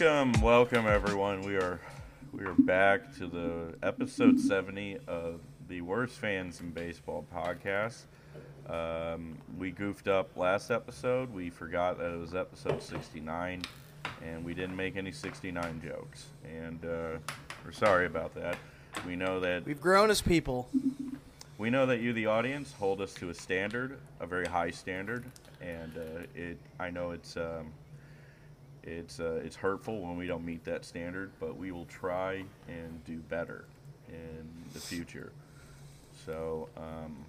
Welcome, welcome everyone. We are we are back to the episode 70 of the Worst Fans in Baseball podcast. Um, we goofed up last episode. We forgot that it was episode 69, and we didn't make any 69 jokes. And uh, we're sorry about that. We know that We've grown as people. we know that you, the audience, hold us to a standard, a very high standard, and uh, it. I know it's um, it's uh, it's hurtful when we don't meet that standard, but we will try and do better in the future. So, um,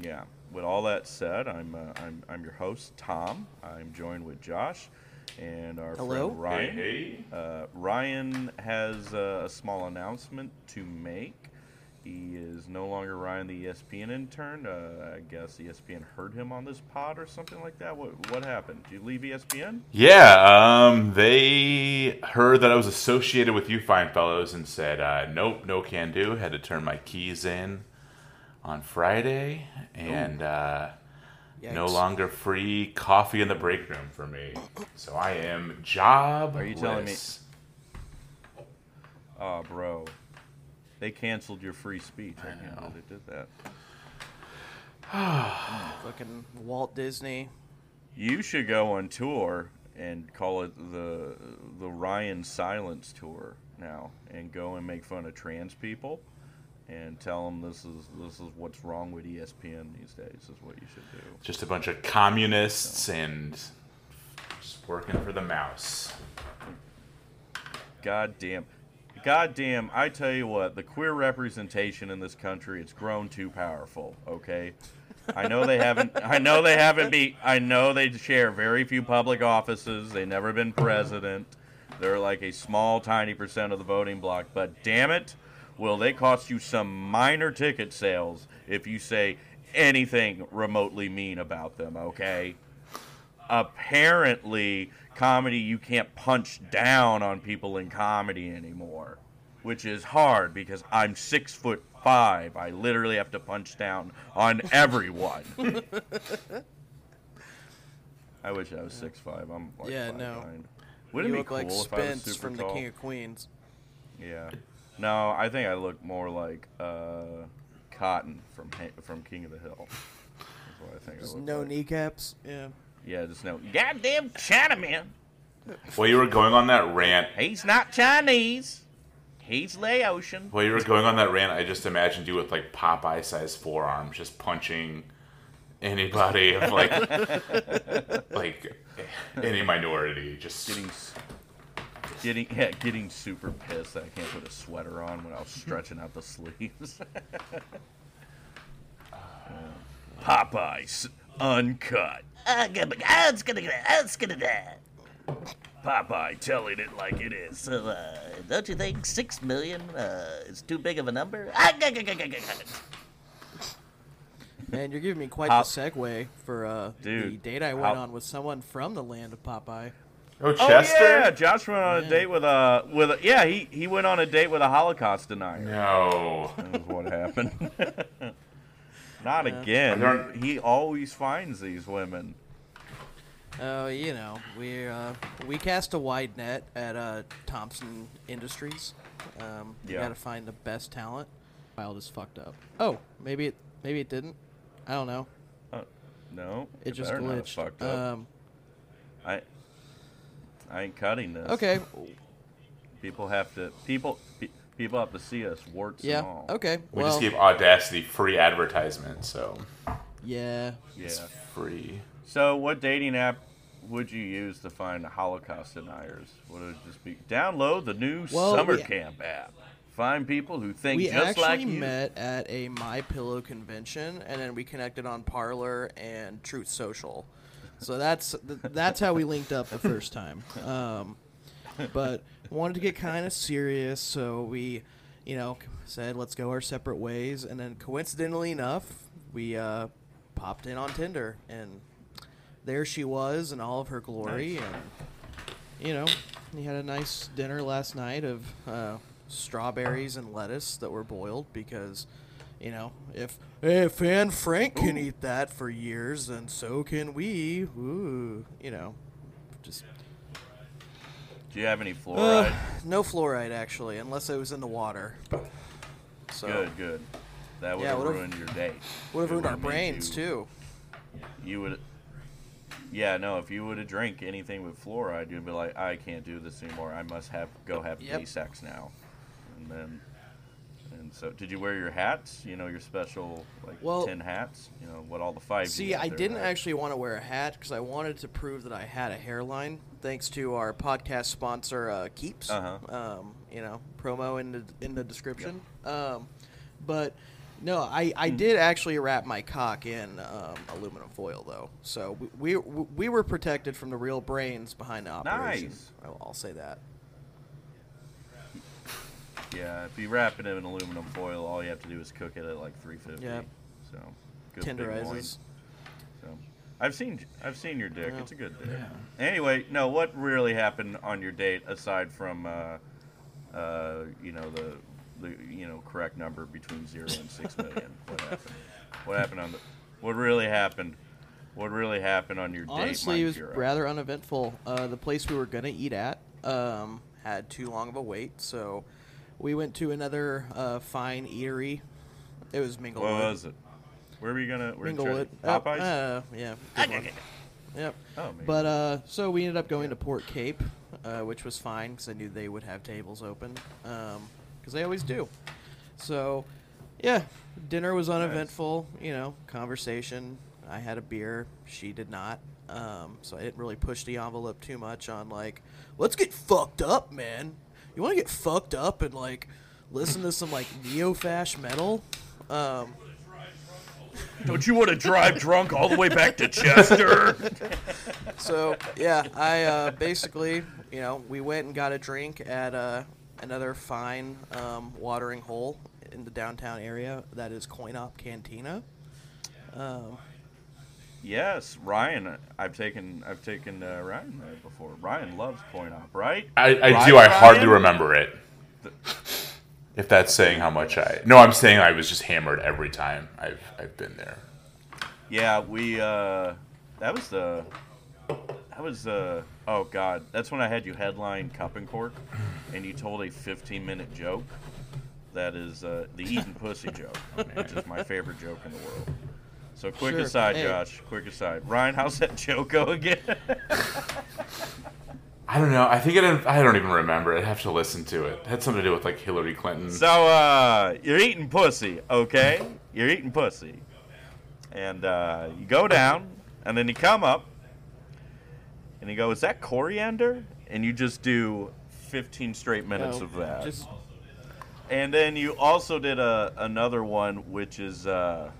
yeah. With all that said, I'm uh, I'm I'm your host Tom. I'm joined with Josh and our Hello. friend Ryan. Uh, Ryan has uh, a small announcement to make. He is no longer Ryan, the ESPN intern. Uh, I guess ESPN heard him on this pod or something like that. What what happened? Did you leave ESPN? Yeah, um, they heard that I was associated with you fine fellows and said, uh, nope, no can do. Had to turn my keys in on Friday, and uh, no longer free coffee in the break room for me. So I am job. Are you telling me- Oh, bro. They canceled your free speech. I, can't know. believe they did that. Fucking Walt Disney. You should go on tour and call it the the Ryan Silence Tour now, and go and make fun of trans people, and tell them this is this is what's wrong with ESPN these days. Is what you should do. Just a bunch of communists and just working for the mouse. God damn. God damn, I tell you what, the queer representation in this country, it's grown too powerful, okay? I know they haven't I know they haven't be I know they share very few public offices. They've never been president. They're like a small tiny percent of the voting block, but damn it, will they cost you some minor ticket sales if you say anything remotely mean about them, okay? apparently comedy you can't punch down on people in comedy anymore which is hard because i'm six foot five i literally have to punch down on everyone i wish i was six five i'm like Yeah, five no. nine. wouldn't you it be look cool like if i was Spence from tall? the King of Queens. yeah no i think i look more like uh cotton from from king of the hill That's what I think I no like. kneecaps. Yeah. Yeah, just no. Goddamn Chinaman. While you were going on that rant, He's not Chinese. He's Laotian. While you were going on that rant, I just imagined you with like Popeye sized forearms, just punching anybody of like like any minority. Just Getting, getting, yeah, getting super pissed that I can't put a sweater on when I was stretching out the sleeves. Popeyes uncut. Popeye telling it like it is. So, uh, don't you think six million uh, is too big of a number? Man, you're giving me quite Pop- the segue for uh, the date I went how- on with someone from the land of Popeye. oh Oh Chester. yeah, Josh went on a Yeah. date with a with a yeah he he went on a date with a Holocaust denier. No. That was what happened. Not Yeah. again. There- He always finds these women. Oh, you know, we uh, we cast a wide net at uh, Thompson Industries. Um, we Yeah. got to find the best talent. Wild is fucked up. Oh, maybe it maybe it didn't. I don't know. Uh, no, It just better not glitched. Fucked up. Um, I I ain't cutting this. okay. People have to people pe- people have to see us warts Yeah. and all. Okay. We well, just gave Audacity free advertisement, so yeah. Yeah. free. So, what dating app would you use to find Holocaust deniers? Would it just be download the new Well, summer we- camp app? Find people who think We just actually like you. met at a My Pillow convention, and then we connected on Parler and Truth Social. So that's that's how we linked up the first time. Um, but wanted to get kind of serious, so we, you know, said let's go our separate ways, and then coincidentally enough, we uh, popped in on Tinder, and there she was in all of her glory, Nice. and you know, we had a nice dinner last night of uh, strawberries and lettuce that were boiled because, you know, if if Anne Frank can eat that for years, then so can we. Ooh, you know, just Do you have any Uh, fluoride? no fluoride actually, unless it was in the water. So good, good. That would Yeah, have ruined your date. would have ruined our brains you- too. You would. Yeah, no. If you would have drank anything with fluoride, you'd be like, I can't do this anymore. I must have go have Yep. sex now. And then, and so, did you wear your hats? You know, your special like Well- tin hats. You know what all the five. See, I didn't actually want to wear a hat because I wanted to prove that I had a hairline. Thanks to our podcast sponsor, uh, Keeps. Uh-huh. Um, you know, promo in the in the description. Um, but no, I, I did actually wrap my cock in um, aluminum foil though, so we, we we were protected from the real brains behind the operation. Nice. I'll, I'll say that. Yeah, if you wrap it in aluminum foil, all you have to do is cook it at like 350. Yep. So good big loin. Tenderizes. So I've seen I've seen your dick. Yeah. It's a good dick. Yeah. Anyway, no, what really happened on your date aside from uh, uh, you know the the you know correct number between zero and six million? what happened? What happened on the? What really happened? What really happened on your date? Honestly, it was Jura? rather uneventful. Uh, the place we were gonna eat at um, had too long of a wait, so we went to another uh, fine eatery. It was Minglewood. What was it? Where were you gonna? Where Minglewood. Oh, Popeyes. uh, yeah. Yep. oh, maybe. But uh, so we ended up going to Port Cape, uh, which was fine because I knew they would have tables open, because they always do. So, yeah, dinner was uneventful. You know, conversation. I had a beer. She did not. Um, so I didn't really push the envelope too much on like, let's get fucked up, man. You want to get fucked up and like listen to some like neo fash metal? Um, Don't you want to drive drunk all the way back to Chester? So yeah, I uh, basically, you know, we went and got a drink at uh, another fine um, watering hole in the downtown area. That is Coin Op Cantina. Um, yes, Ryan. I've taken I've taken uh, Ryan there before. Ryan loves coin op, right? I, I do. I hardly Ryan? remember it. If that's saying how much I. No, I'm saying I was just hammered every time I've I've been there. Yeah, we. uh That was the. That was uh oh god, that's when I had you headline Cup and Cork, and you told a 15 minute joke. That is uh, the eating pussy joke, which is my favorite joke in the world. So quick Sure. aside, Hey. Josh. Quick aside. Ryan, how's that joke go again? I don't know. I think it. I don't even remember. I'd have to listen to it. It had something to do with like Hillary Clinton. So uh, you're eating pussy, okay? You're eating pussy, and uh, you go down, and then you come up, and you go, "Is that coriander?" And you just do 15 straight minutes no, of that. Just And then you also did a another one, which is uh,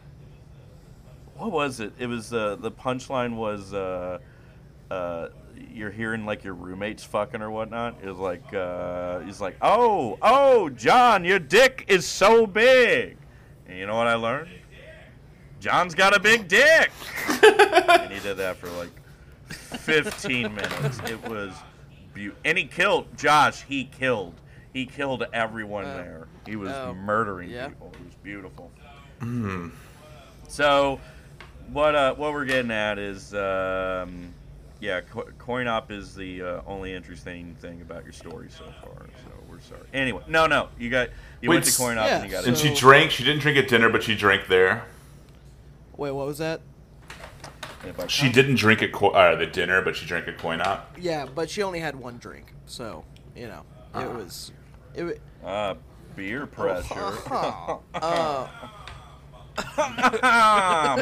what was it? It was uh, the punchline was uh, uh, you're hearing like your roommates fucking or whatnot. It was like uh, he's like, oh, oh, John, your dick is so big. And you know what I learned? John's got a big dick. and he did that for like 15 minutes. It was beautiful. And he killed Josh. He killed. He killed everyone Uh, there. He was oh, murdering yeah. people. It was beautiful. So, what uh, what we're getting at is, um, yeah, co- coin op is the uh, only interesting thing about your story so far. So we're sorry. Anyway, no, no, you got you Wait, went to coin op yeah, and you got and it. she drank. She didn't drink at dinner, but she drank there. wait, what was that? She didn't drink at co- uh, the dinner, but she drank at Coin Op. Yeah, but she only had one drink, so you know, it Ah. was, it. wa- Uh, beer pressure. Uh, bum,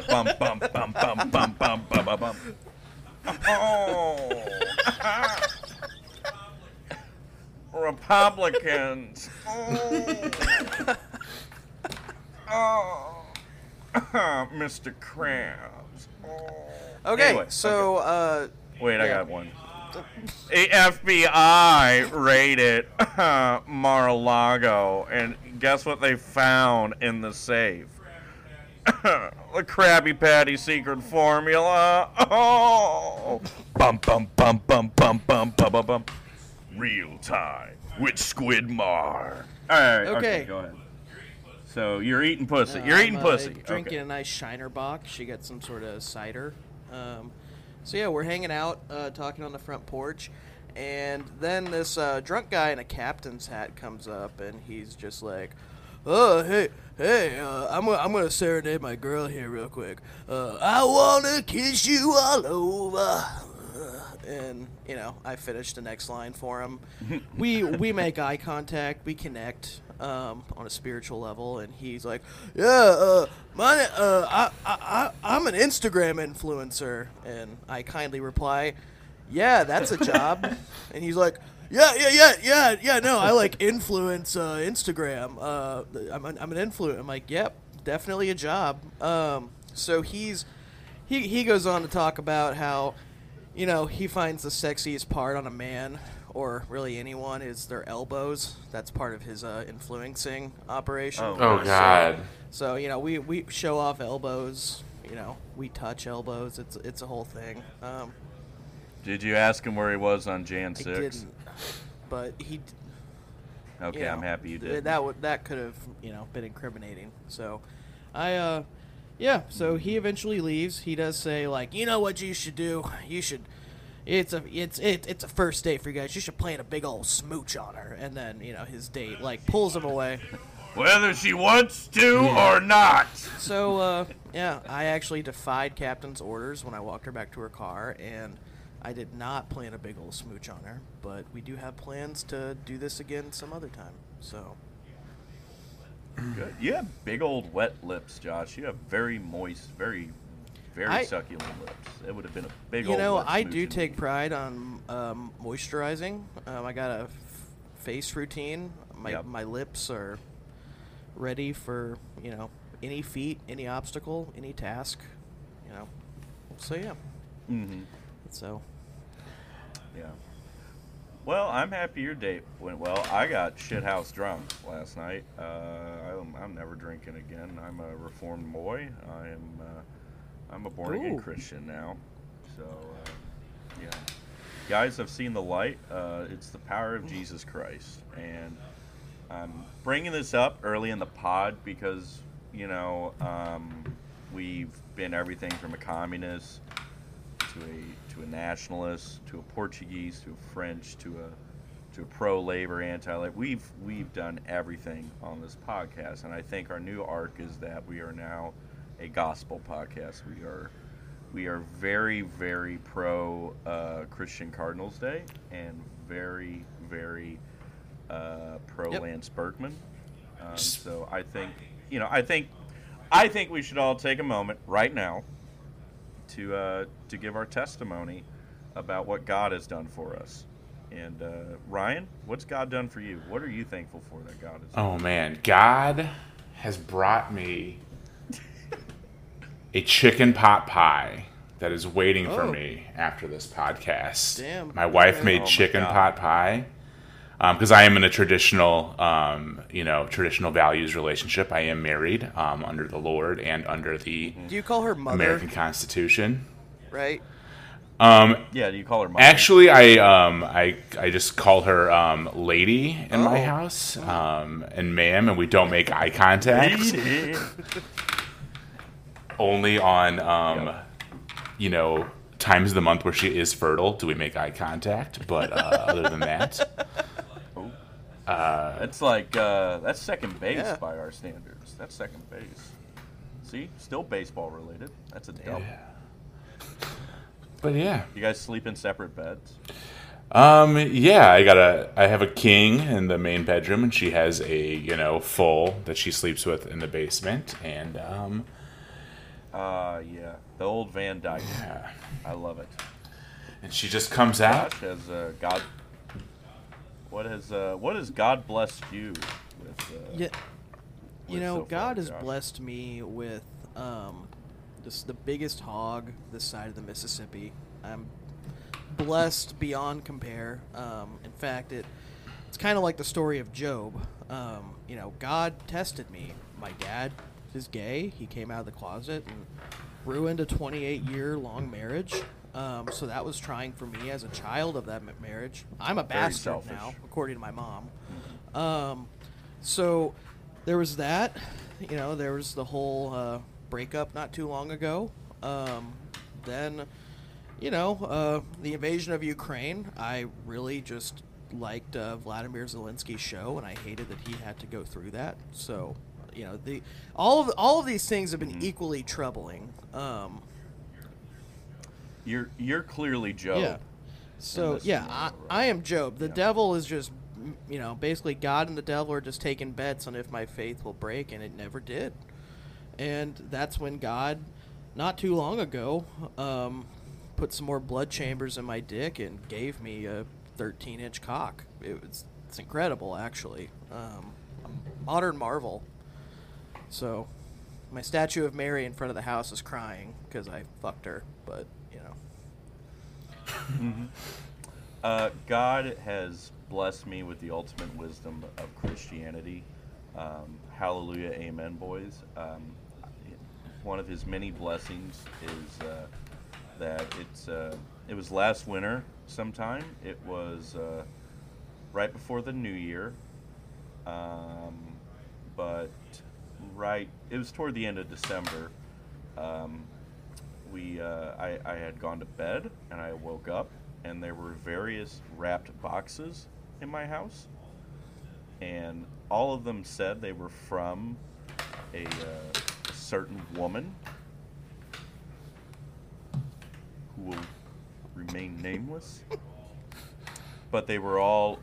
bum, bum, bum, bum, bum, bum, bum. Oh. Republicans. Oh. oh. Mr. Krabs. Oh. Okay, anyway, so. Okay. Uh, Wait, yeah. I got one. the FBI raided uh, Mar-a-Lago, and guess what they found in the safe? the Krabby Patty secret formula. Oh, bum bum bum bum bum bum bum bum bum. Real time with Squid Mar. All right. Okay. Okay. go ahead. So you're eating pussy. You're eating I'm, pussy. Uh, drinking Okay. a nice Shiner Bock. She got some sort of cider. Um, so yeah, we're hanging out, uh, talking on the front porch, and then this uh, drunk guy in a captain's hat comes up, and he's just like, "Oh, hey, hey, uh, I'm I'm gonna serenade my girl here real quick. Uh, I wanna kiss you all over." And you know, I finish the next line for him. we we make eye contact, we connect um, on a spiritual level, and he's like, "Yeah, uh, my, uh, I, I, I, I'm an Instagram influencer," and I kindly reply, "Yeah, that's a job," and he's like. Yeah, yeah, yeah, yeah, yeah. No, I like influence uh, Instagram. Uh, I'm an, I'm an influencer. I'm like, yep, definitely a job. Um, so he's he he goes on to talk about how, you know, he finds the sexiest part on a man or really anyone is their elbows. That's part of his uh, influencing operation. Oh. Oh God. So you know, we, we show off elbows. You know, we touch elbows. It's it's a whole thing. Um, Did you ask him where he was on Jan I 6? didn't, but he. Okay, you I'm happy you th- did. That would that could have you know been incriminating. So, I uh, yeah. So he eventually leaves. He does say like, you know what you should do? You should. It's a it's it, it's a first date for you guys. You should plan a big old smooch on her, and then you know his date like pulls him away. Whether she wants to or not. So uh, yeah, I actually defied Captain's orders when I walked her back to her car, and I did not plan a big old smooch on her. But we do have plans to do this again some other time. So Good. You have big old wet lips, Josh. You have very moist, very, very I- succulent lips. It would have been a big old. you know, I do take me. pride on um, moisturizing. Um, I got a f- face routine. My Yep. my lips are ready for you know any feat, any obstacle, any task. You know, so yeah. Mm-hmm. So Yeah. Well, I'm happy your date went well. I got shithouse drunk last night. Uh, I'm, I'm never drinking again. I'm a reformed boy. I am. Uh, I'm a born again Ooh. Christian now. So, uh, yeah. Guys, I've seen the light. Uh, it's the power of Jesus Christ, and I'm bringing this up early in the pod because you know um, we've been everything from a communist to a to a nationalist, to a Portuguese, to a French, to a to a pro labor, anti labor. We've we've done everything on this podcast, and I think our new arc is that we are now a gospel podcast. We are we are very very pro uh, Christian Cardinals Day and very very uh, pro Yep. Lance Berkman. Um, so I think you know I think I think we should all take a moment right now to uh, to give our testimony about what God has done for us. And uh, Ryan, what's God done for you? What are you thankful for that God has? done? Oh man, God has brought me a chicken pot pie that is waiting for Oh. me after this podcast. Damn, My wife okay. made Oh chicken pot pie. Because I am in a traditional, um, you know, traditional values relationship. I am married um, under the Lord and under the do you call her mother? American Constitution. Right. Um, Yeah, do you call her mom? Actually, I um I I just call her um lady in my Oh. house um and ma'am, and we don't make eye contact. Only on um Yep. you know times of the month where she is fertile do we make eye contact. But uh, other than that, That's like uh, that's second base Yeah. by our standards. That's second base. See, still baseball related. That's a double. but yeah, You guys sleep in separate beds. um yeah, I got a I have a king in the main bedroom, and she has a you know full that she sleeps with in the basement, and um Uh, yeah, the old Van Dyke. yeah. I love it. and she just comes out. Josh has uh, God. What has uh, what has God blessed you with? Uh, Yeah. You with know, so far, God has Josh? blessed me with um, just the biggest hog this side of the Mississippi. I'm blessed beyond compare. Um, in fact, it it's kind of like the story of Job. Um, you know, God tested me. My dad is gay. He came out of the closet and ruined a 28 year long marriage. Um, so that was trying for me as a child of that ma- marriage. I'm a Very bastard selfish. now, according to my mom. Um, so there was that. You know, there was the whole uh, breakup not too long ago. Um, then you know, uh, the invasion of Ukraine, I really just liked uh, Vladimir Zelensky's show, and I hated that he had to go through that. So, you know, the all of all of these things have been equally troubling. Um, You're you're clearly Job. yeah. So yeah, I, right? I am Job. The Yeah. devil is just, you know, basically God and the devil are just taking bets on if my faith will break, and it never did. And that's when God, not too long ago, um, put some more blood chambers in my dick and gave me a 13 inch cock. It was it's incredible, actually. Um, a modern marvel. So, my statue of Mary in front of the house is crying because I fucked her, but know. Uh, God has blessed me with the ultimate wisdom of Christianity. Um, hallelujah, amen, boys. Um, one of his many blessings is uh, that it's uh, it was last winter sometime. It was uh, right before the new year, um, but right it was toward the end of December. Um, we uh, I, I had gone to bed and I woke up and there were various wrapped boxes in my house. And all of them said they were from a uh, certain woman who will remain nameless. But they were all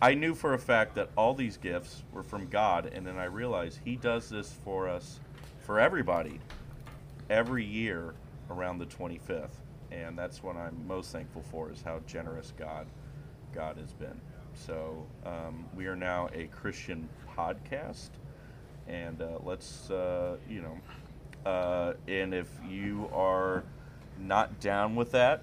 I knew for a fact that all these gifts were from God. And then I realized he does this for us for everybody every year around the 25th and that's what i'm most thankful for is how generous god god has been so um, we are now a christian podcast and uh, let's uh, you know uh, and if you are not down with that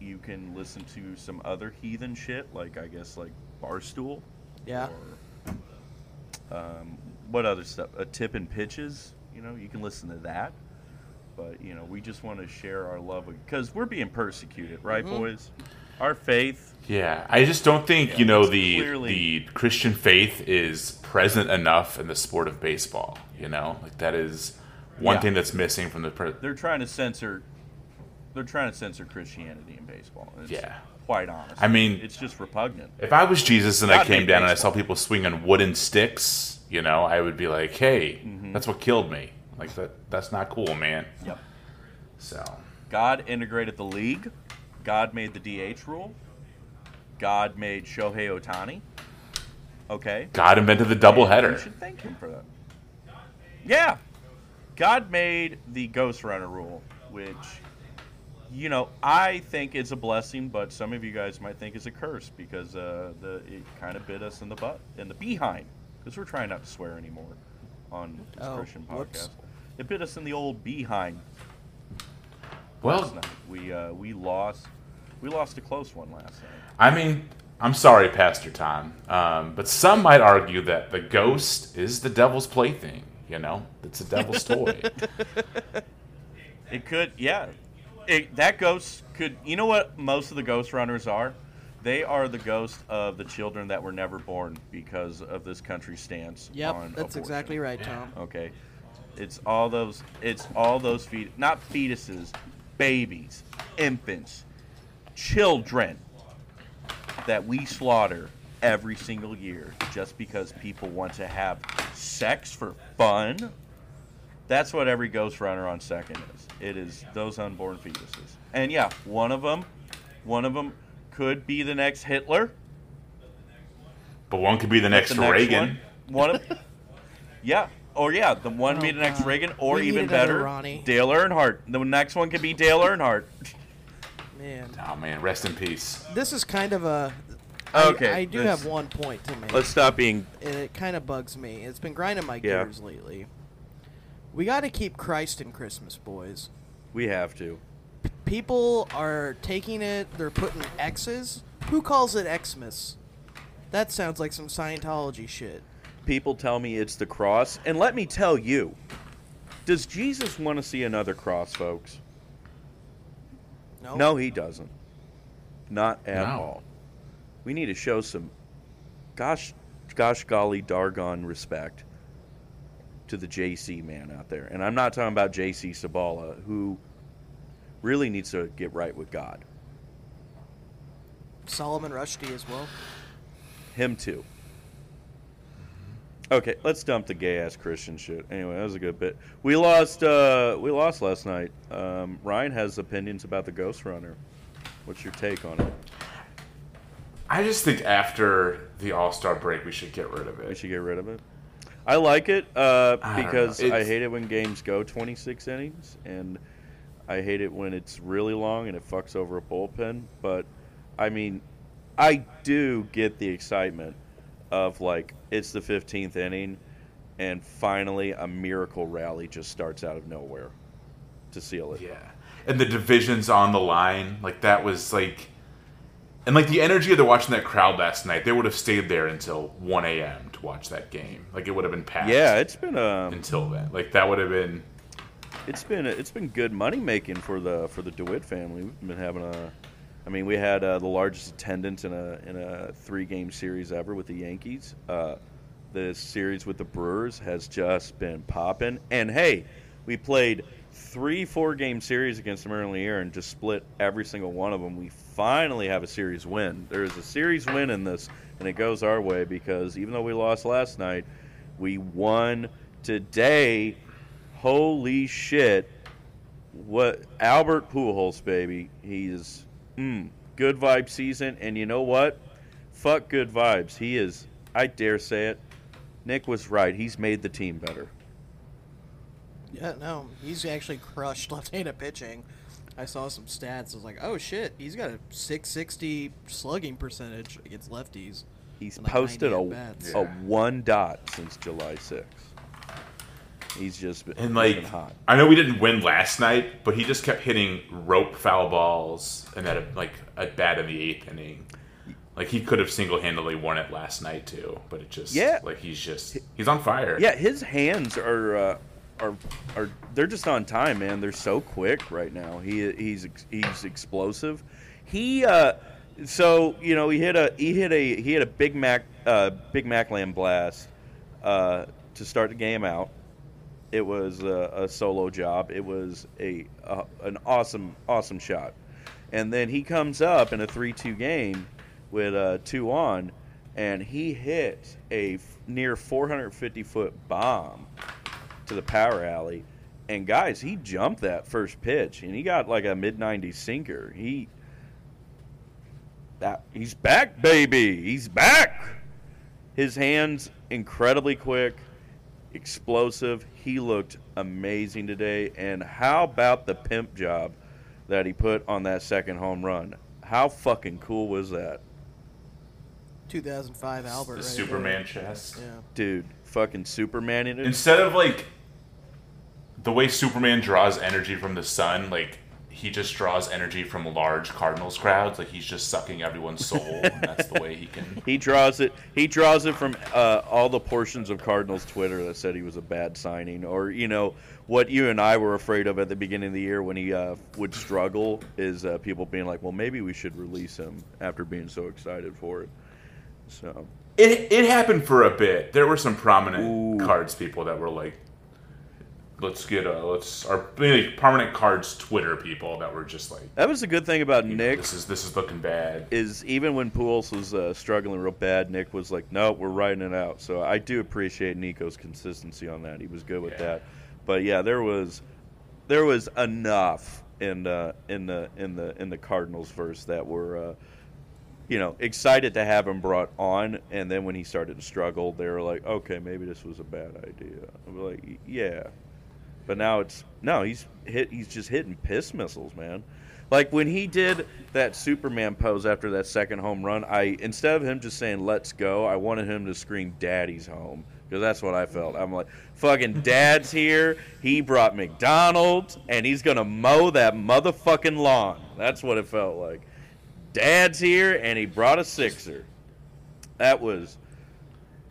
you can listen to some other heathen shit like i guess like barstool Yeah. or um, what other stuff? A tip and pitches. You know, you can listen to that. But you know, we just want to share our love because we're being persecuted, right, Mm-hmm. boys? Our faith. Yeah, I just don't think Yeah, you know the clearly- the Christian faith is present enough in the sport of baseball. You know, like that is one Yeah. thing that's missing from the. Pre- They're trying to censor. They're trying to censor Christianity in baseball. It's Yeah. Quite honest. I mean- it's just repugnant. if I was Jesus and I came made down and I saw people swinging wooden sticks, you know, I would be like, "Hey, Mm-hmm. that's what killed me." Like that. That's not cool, man. Yep. So God integrated the league. God made the DH rule. God made Shohei Ohtani. Okay. God invented the You doubleheader. should thank him for that. Yeah. God made the Ghost Runner rule, which, you know, I think is a blessing, but some of you guys might think is a curse because uh, the it kind of bit us in the butt, in the behind, because we're trying not to swear anymore on this Oh, Christian whoops. Podcast. It bit us in the old behind last Well, night. We uh, we lost we lost a close one last night. I mean, I'm sorry, Pastor Tom, um, but some might argue that the ghost is the devil's plaything. You know, it's a devil's toy. It could, yeah. It, that ghost could. You know what? Most of the ghost runners are. They are the ghost of the children that were never born because of this country's stance. Yep, on that's abortion. exactly right, Tom. Okay, it's all those. It's all those feet, not fetuses, babies, infants, children that we slaughter every single year just because people want to have sex for fun. That's what every ghost runner on second is. It is those unborn fetuses. And yeah, one of them, one of them could be the next Hitler. but one could be the next the next Reagan. One, one of, yeah, or yeah, the one Oh, be the next God. Reagan, or We even better, Ronnie. Dale Earnhardt. The next one could be Dale Earnhardt. Man, Oh man, rest in peace. this is kind of a. I- Okay, I, do this- have one point to make. Let's stop being. and it kind of bugs me. It's been grinding my Yeah. gears lately. We got to keep Christ in Christmas, boys. We have to. People are taking it. They're putting X's. Who calls it Xmas? That sounds like some Scientology shit. People tell me it's the cross, and let me tell you, does Jesus want to see another cross, folks? No. No, he doesn't. Not at No. all. We need to show some, gosh, gosh golly, dargon respect to the JC man out there, and I'm not talking about JC Sabala, who really needs to get right with God. Solomon Rushdie as well. Him too. Okay, let's dump the gay ass Christian shit. Anyway, that was a good bit. We lost. Uh, we lost last night. Um, Ryan has opinions about the Ghost Runner. What's your take on it? I just think after the All Star break, we should get rid of it. We should get rid of it. I like it uh, I because. I hate it when games go 26 innings, and I hate it when it's really long and it fucks over a bullpen. But I mean, I do get the excitement of like it's the 15th inning, and finally a miracle rally just starts out of nowhere to seal it. Yeah, and the divisions on the line, like that was like, and like the energy of the watching that crowd last night, they would have stayed there until 1 a.m. to watch that game. Like it would have been packed. Yeah, it's been um, until then, like that would have been. it's been it's been good money making for the for the DeWitt family. We've been having a, I mean, we had uh, the largest attendance in a in a three game series ever with the Yankees. Uh, the series with the Brewers has just been popping. And hey, we played three four game series against them early year and just split every single one of them. We finally have a series win. There is a series win in this, and it goes our way because even though we lost last night, we won today holy shit what albert pujols baby he's mm, good vibe season and you know what? Fuck good vibes. He is i dare say it. Nik was right. He's made the team better. Yeah, no, he's actually crushed left-handed pitching. I saw some stats. I was like, oh shit, he's got a 660 slugging percentage against lefties. he's like posted a, a one dot since july 6th he's just been, And like, been hot I know we didn't win last night, but he just kept hitting rope foul balls and at a, like a bat in the eighth inning. Like he could have single handedly won it last night too, but it just Yeah. like he's just he's on fire. Yeah, his hands are uh, are are they're just on time, man. They're so quick right now. He he's he's explosive. He uh, so you know he hit a he hit a he hit a Big Mac uh, Big Mac Land blast uh, to start the game out. It was a, a solo job. It was a, a an awesome awesome shot, and then he comes up in a three two game with uh, two on, and he hits a f- near 450 foot bomb to the power alley. And guys, he jumped that first pitch, and he got like a mid 90s sinker. He that he's back, baby. He's back. His hands incredibly quick, explosive. He looked amazing today. And how about the pimp job that he put on that second home run? How fucking cool was that? 2005 Albert. the right Superman chest. Yeah. Dude, fucking Superman in it. Instead of like the way Superman draws energy from the sun, like he just draws energy from large Cardinals crowds. Like he's just sucking everyone's soul. and that's the way he can. He draws it. He draws it from uh, all the portions of Cardinals Twitter that said he was a bad signing, or you know what you and I were afraid of at the beginning of the year when he uh, would struggle is uh, people being like, "Well, maybe we should release him after being so excited for it." So It it happened for a bit. There were some prominent Ooh. cards people that were like, "Let's get a let's," or maybe prominent cards Twitter people that were just like, that was a good thing about you know, Nik "This is this is looking bad." is even when Pujols was uh, struggling real bad, Nik was like, "No, we're riding it out." So I do appreciate Nico's consistency on that. He was good with Yeah. that. But yeah, there was there was enough in uh, in the in the in the Cardinals verse that were uh, you know excited to have him brought on, and then when he started to struggle, they were like, "Okay, maybe this was a bad idea." I'm like, "Yeah." But now it's no, he's hit. He's just hitting piss missiles, man. Like when he did that Superman pose after that second home run, I instead of him just saying "Let's go," I wanted him to scream "Daddy's home" because that's what I felt. I'm like, "Fucking Dad's here. He brought McDonald's, and he's gonna mow that motherfucking lawn." That's what it felt like. Dad's here, and he brought a sixer. That was,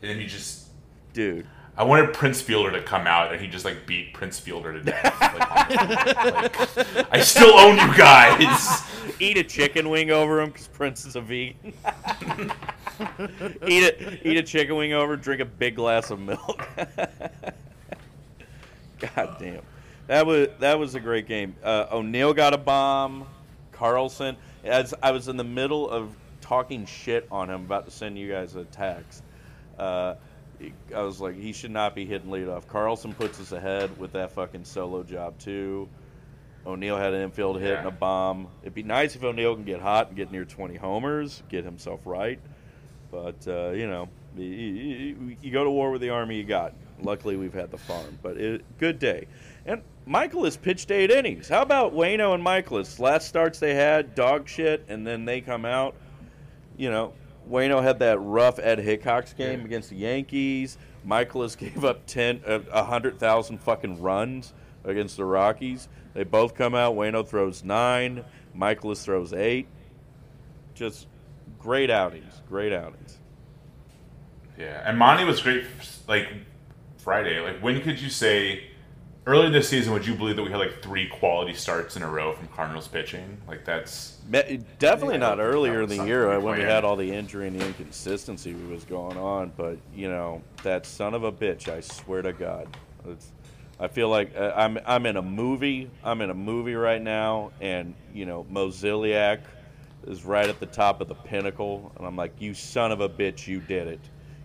And then he just, dude. I wanted Prince Fielder to come out and he just like beat Prince Fielder to death. like, like, I still own you guys. eat a chicken wing over him because Prince is a vegan. eat a eat a chicken wing over, drink a big glass of milk. God damn. That was that was a great game. Uh, O'Neill got a bomb. Carlson, as I was in the middle of talking shit on him, about to send you guys a text. Uh, I was like, he should not be hitting leadoff. Carlson puts us ahead with that fucking solo job too. O'Neill had an infield hit and a bomb. It'd be nice if O'Neill can get hot and get near 20 homers, get himself right. But uh, you know, you, you- you go to war with the army you got. Luckily, we've had the farm, but it, good day. And Mikolas pitched eight innings. How about Wayno and Mikolas? Last starts they had dog shit, and then they come out. You know, Wayno had that rough Ed Hickox game Yeah. against the Yankees. Mikolas gave up ten, uh, a hundred thousand fucking runs against the Rockies. They both come out. Wayno throws nine. Mikolas throws eight. Just great outings. Great outings. Yeah, and Monty was great. Like Friday, like when could you say earlier this season? Would you believe that we had like three quality starts in a row from Cardinals pitching? Like that's Definitely Yeah, not earlier in the year uh, something when we had all the injury and the inconsistency that was going on. But you know that son of a bitch! I swear to God, it's, I feel like uh, I'm I'm in a movie. I'm in a movie right now, and you know Mozeliak is right at the top of the pinnacle, and I'm like, you son of a bitch! You did it.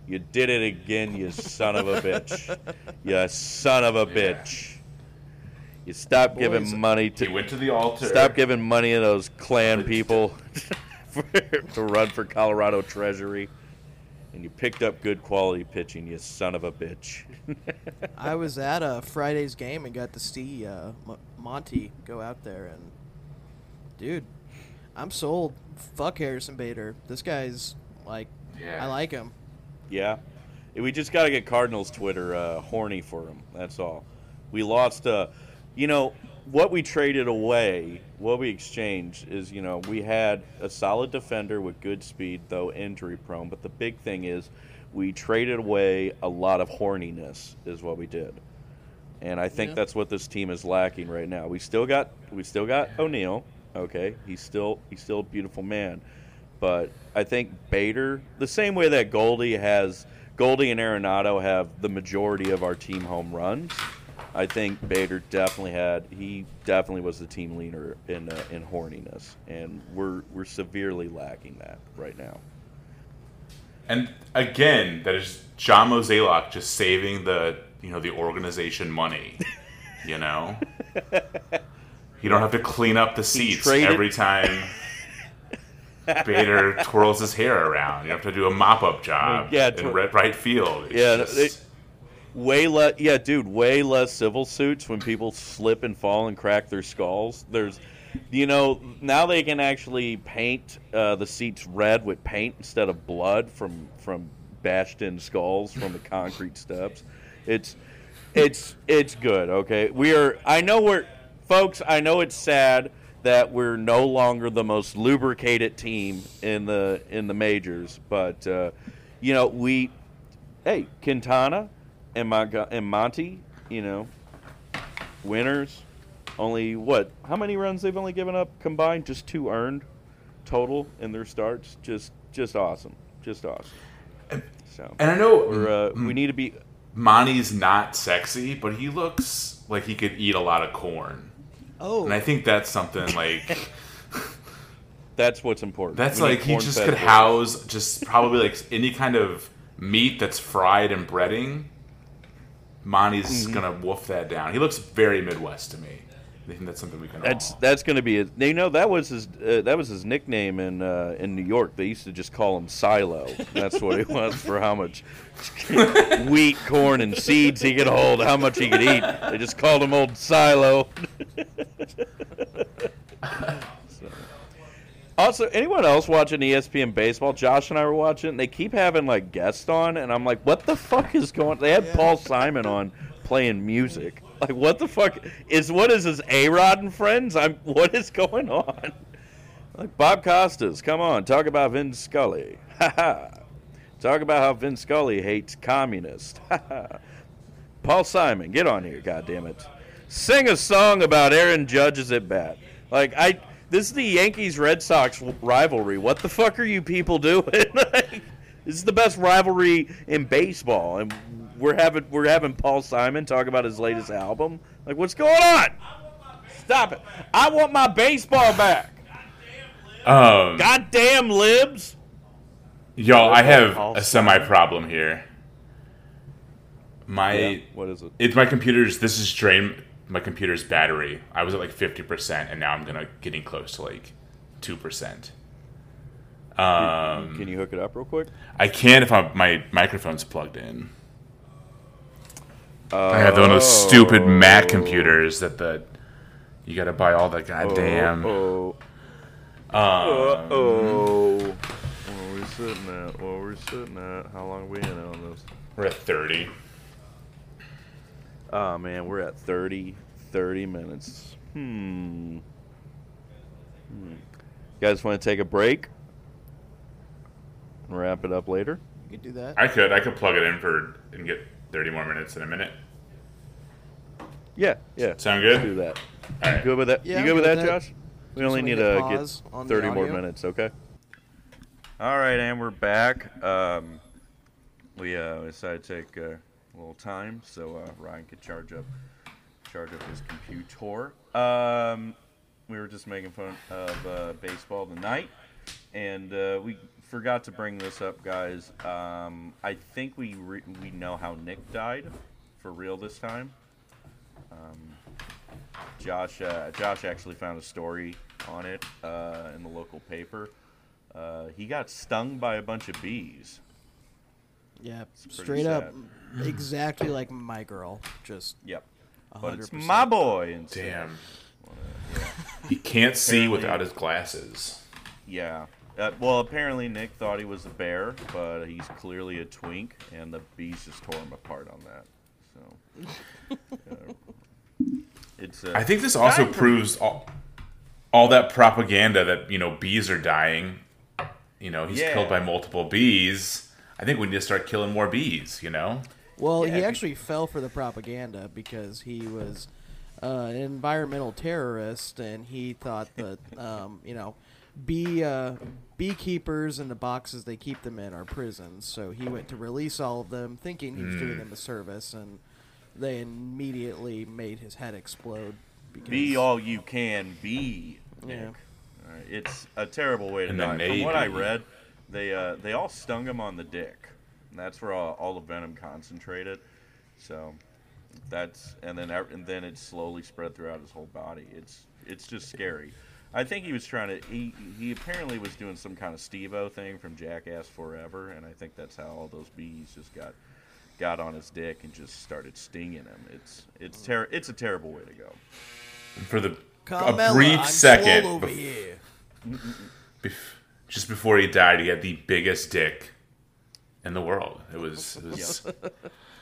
You did it again, you son of a bitch! You son of a bitch! You stop Boys, giving money he to went to the altar. Stop giving money to those Klan people for, to run for Colorado Treasury. And you picked up good quality pitching, you son of a bitch. I was at a Friday's game and got to see uh, M- Monty go out there, and dude, I'm sold. Fuck Harrison Bader. This guy's like, Yeah. I like him. Yeah. We just got to get Cardinals Twitter uh, horny for him. That's all. We lost, uh, you know, what we traded away, what we exchanged is, you know, we had a solid defender with good speed, though injury prone. But the big thing is, we traded away a lot of horniness, is what we did. and I think Yeah. that's what this team is lacking right now. We still got we still got O'Neill. Okay, he's still he's still a beautiful man, but I think Bader, the same way that Goldie has Goldie and Arenado have the majority of our team home runs. I think Bader definitely had he definitely was the team leader in uh, in horniness, and we're we're severely lacking that right now. And again, that is John Mozeliak just saving the you know the organization money. You know, you don't have to clean up the seats traded- every time Bader twirls his hair around. You have to do a mop up job Yeah, in tw- right, right field. It's Yeah, just- it- way less yeah dude way less civil suits when people slip and fall and crack their skulls there's you know now they can actually paint uh, the seats red with paint instead of blood from from bashed in skulls from the concrete steps it's it's it's good okay we are i know we're folks i know it's sad that we're no longer the most lubricated team in the in the majors but uh, you know we hey, Quintana and, Mon- and Monty, you know, winners. Only what? How many runs they've only given up combined? Just two earned total in their starts. Just, just awesome. Just awesome. So and I know we're, uh, mm, we need to be. Monty's not sexy, but he looks like he could eat a lot of corn. Oh, And I think that's something like That's what's important. that's We like he just could boys. house just probably like any kind of meat that's fried and breading. Monty's Mm-hmm. gonna wolf that down. He looks very Midwest to me. I think that's something we can. That's all... that's going to be. It. You know that was his uh, that was his nickname in uh, in New York. They used to just call him Silo. That's what it was for how much wheat, corn, and seeds he could hold, how much he could eat. They just called him Old Silo. So. Also, anyone else watching E ESPN baseball? Josh and I were watching. And they keep having like guests on, and I'm like, what the fuck is going? They had Yeah. Paul Simon on playing music. Like, what the fuck is what is this? A Rod and friends? I'm. What is going on? Like Bob Costas, come on, talk about Vin Scully. Talk about how Vin Scully hates communists. Paul Simon, get on here, goddammit. Sing a song about Aaron Judge's at bat. Like I this is the Yankees Red Sox rivalry. What the fuck are you people doing? Like, this is the best rivalry in baseball and we're having we're having Paul Simon talk about his latest album. Like, what's going on? Stop it! I want my baseball back. Um, Goddamn libs! y'all, I have a semi problem here. My what is it? it's my computer's. This is drain my computer's battery. I was at like fifty percent, and now I'm gonna getting close to like two percent. Um, Can you hook it up real quick? I can if I, my microphone's plugged in. I have one of those stupid Mac computers that the you got to buy all the goddamn. Oh. Um, Oh. Where are we sitting at? Where are we sitting at? How long are we in on this? We're at thirty. Oh man, we're at 30, 30 minutes. Hmm. hmm. You guys want to take a break? Wrap it up later? You could do that. I could I could plug it in for and get thirty more minutes in a minute. Yeah, yeah. Sound Let's do that. All You good with that? Yeah, you I'm good with that, that. Josh? We Just only need hit to pause get on 30 more minutes, okay? All right, and we're back. Um, we uh, decided to take uh, a little time so uh, Ryan could charge up charge up his computer. Um, we were just making fun of uh, baseball tonight, and uh, we forgot to bring this up, guys. Um, I think we re- we know how Nik died for real this time. Um, Josh uh, Josh actually found a story on it uh, in the local paper. Uh, he got stung by a bunch of bees. Yeah, pretty straight up, exactly like my girl. Just Yep. a But it's my boy instead. Damn. Yeah. He can't see without his glasses. Yeah. Uh, well, apparently Nik thought he was a bear, but he's clearly a twink, and the bees just tore him apart on that. So, uh, it's. Uh, I think this also proves all, all that propaganda that you know bees are dying. You know, he's Yeah. killed by multiple bees. I think we need to start killing more bees. You know, Well, Yeah, he be- actually fell for the propaganda because he was uh, an environmental terrorist, and he thought that um, you know, bee uh, beekeepers and the boxes they keep them in are prisons. So he went to release all of them, thinking he was doing them a service, and they immediately made his head explode. Because, Be all you can be, Nik. Yeah. All right, It's a terrible way to In the die. From what I read, they uh, they all stung him on the dick. And that's where all, all the venom concentrated. So that's and then and then it slowly spread throughout his whole body. It's it's just scary. I think he was trying to. He he apparently was doing some kind of Steve-O thing from Jackass Forever, and I think that's how all those bees just got got on his dick and just started stinging him. It's it's ter- It's a terrible way to go. for the Carmella, a brief I'm second, over bef- here. bef- just before he died, he had the biggest dick in the world. It was, it was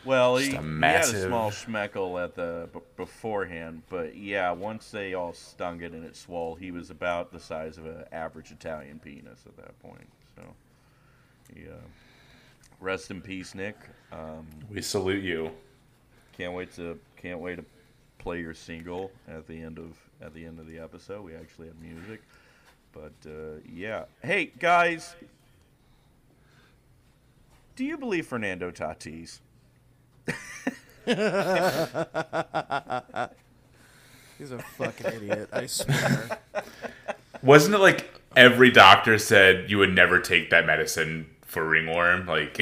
Well, he, a he had a small schmeckle at the b- beforehand, but yeah, once they all stung it and it swelled, he was about the size of an average Italian penis at that point. So, yeah. Rest in peace, Nik. Um, we salute you. can't wait to can't wait to play your single at the end of at the end of the episode. We actually have music, but uh, yeah. Hey guys, do you believe Fernando Tatis? He's a fucking idiot. I swear. Wasn't it like every doctor said you would never take that medicine for ringworm? Like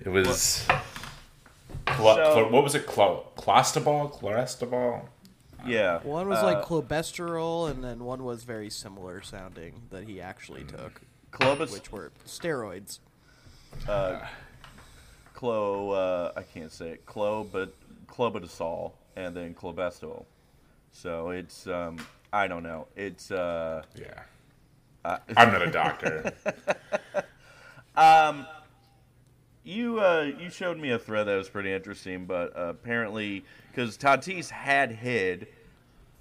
it was. Clo- So- clo- what was it? Clo- clostebol? Chlorestebol? Yeah. One was uh, like clobesterol, and then one was very similar sounding that he actually took, Clobus, which were steroids. Clo, uh, I can't say it. Clo, but clobidosol, and then clobestol. So it's, um, I don't know. It's, uh, Yeah. uh, I'm not a doctor. um, you, uh, you showed me a thread that was pretty interesting, but uh, apparently, because Tatis had hid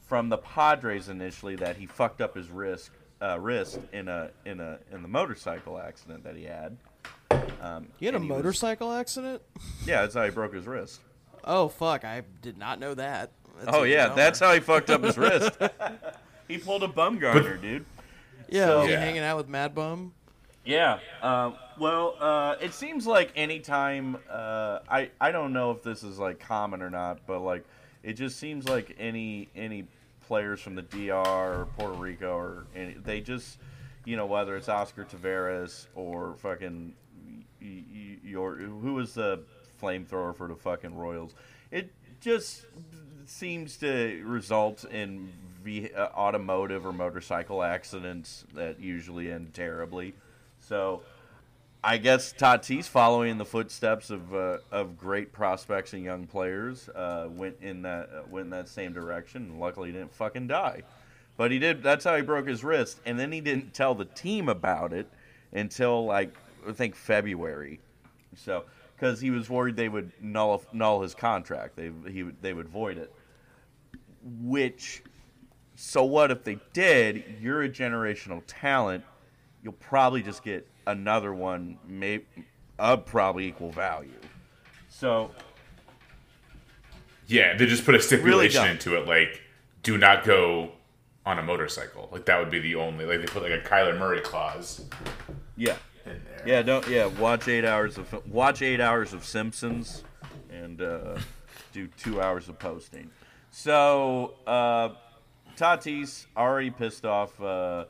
from the Padres initially that he fucked up his wrist, uh, wrist in a in a in the motorcycle accident that he had. Um, He had a and was- motorcycle accident. yeah, that's how he broke his wrist. Oh fuck! I did not know that. That's Oh yeah, that's how he fucked up his wrist. he pulled a Bumgarner, dude. yeah. so- was he Yeah. hanging out with Mad Bum? Yeah. Um, well, uh, it seems like anytime uh, I I don't know if this is like common or not, but like it just seems like any any players from the DR or Puerto Rico or any, they just you know whether it's Oscar Taveras or fucking y- y- your who was the flamethrower for the fucking Royals, it just seems to result in ve- uh, automotive or motorcycle accidents that usually end terribly. So, I guess Tatis, following in the footsteps of uh, of great prospects and young players, uh, went in that uh, went in that same direction. And luckily, didn't fucking die. But he did. That's how he broke his wrist, and then he didn't tell the team about it until like I think February. So, because he was worried they would null null his contract, they he would they would void it. Which, so what if they did? You're a generational talent. You'll probably just get another one, maybe of probably equal value. So Yeah, they just put a stipulation dumb. into it, like do not go on a motorcycle. Like that would be the only. Like they put like a Kyler Murray clause yeah, there. yeah, don't yeah. Watch eight hours of watch eight hours of Simpsons, and uh, do two hours of posting. So uh, Tatis already pissed off uh,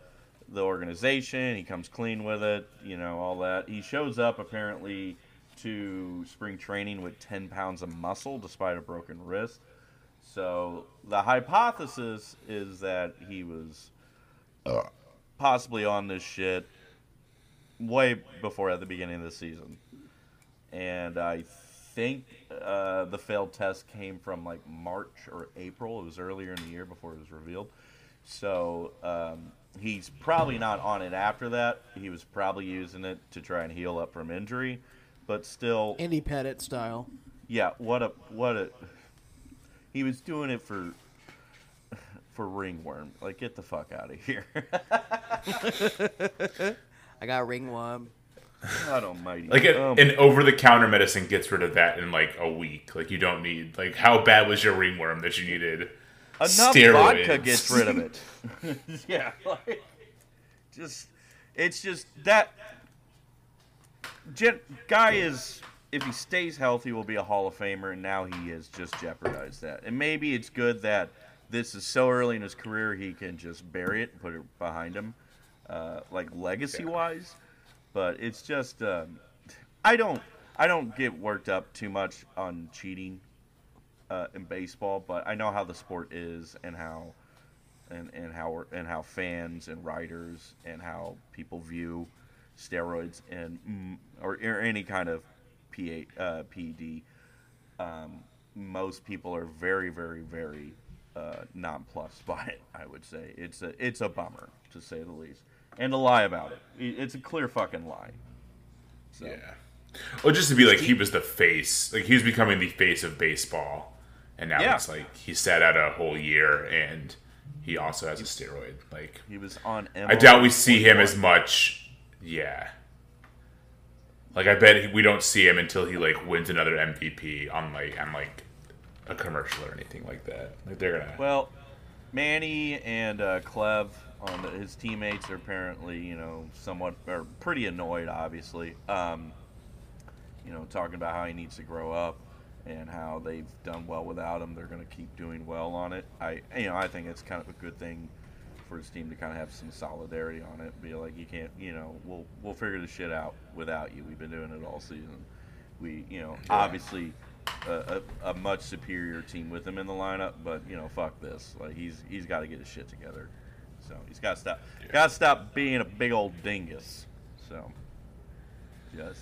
the organization. He comes clean with it, you know, all that. He shows up apparently to spring training with 10 pounds of muscle despite a broken wrist. So the hypothesis is that he was possibly on this shit way before at the beginning of the season. And I think uh, the failed test came from like March or April. It was earlier in the year before it was revealed. So um, he's probably not on it after that. He was probably using it to try and heal up from injury. But still, Andy Pettitte style. yeah, what a what a he was doing it for for ringworm. Like get the fuck out of here. I got ringworm. God almighty. Like a, Um, an over-the-counter medicine gets rid of that in like a week. Like you don't need like how bad was your ringworm that you needed? enough steroids. vodka gets rid of it. yeah, like, just it's just that gen, guy is if he stays healthy will be a Hall of Famer, and now he has just jeopardized that. And maybe it's good that this is so early in his career he can just bury it and put it behind him, uh, like legacy wise. But it's just um, I don't I don't get worked up too much on cheating uh, in baseball, but I know how the sport is and how and and how and how fans and writers and how people view steroids and or, or any kind of PA, uh, PED. Um, most people are very, very, very uh, nonplussed by it. I would say it's a it's a bummer to say the least, and to lie about it. It's a clear fucking lie. So. Yeah. Well, just to be like he was the face, like he was becoming the face of baseball, and now Yeah. it's like he sat out a whole year, and he also has a steroid. Like He was on. I doubt we see him as much. Yeah. Like I bet we don't see him until he like wins another MVP on like on like a commercial or anything like that. Like they're gonna. Well, Manny and uh, Clev, on the, his teammates, are apparently you know somewhat or pretty annoyed, obviously. Um, you know, talking about how he needs to grow up and how they've done well without him. They're going to keep doing well on it. I, you know, I think it's kind of a good thing for his team to kind of have some solidarity on it. Be like, you can't, you know, we'll we'll figure this shit out without you. We've been doing it all season. We, you know, obviously a, a, a much superior team with him in the lineup, but you know, fuck this. Like he's he's got to get his shit together. So he's got to stop. Got to stop being a big old dingus. So just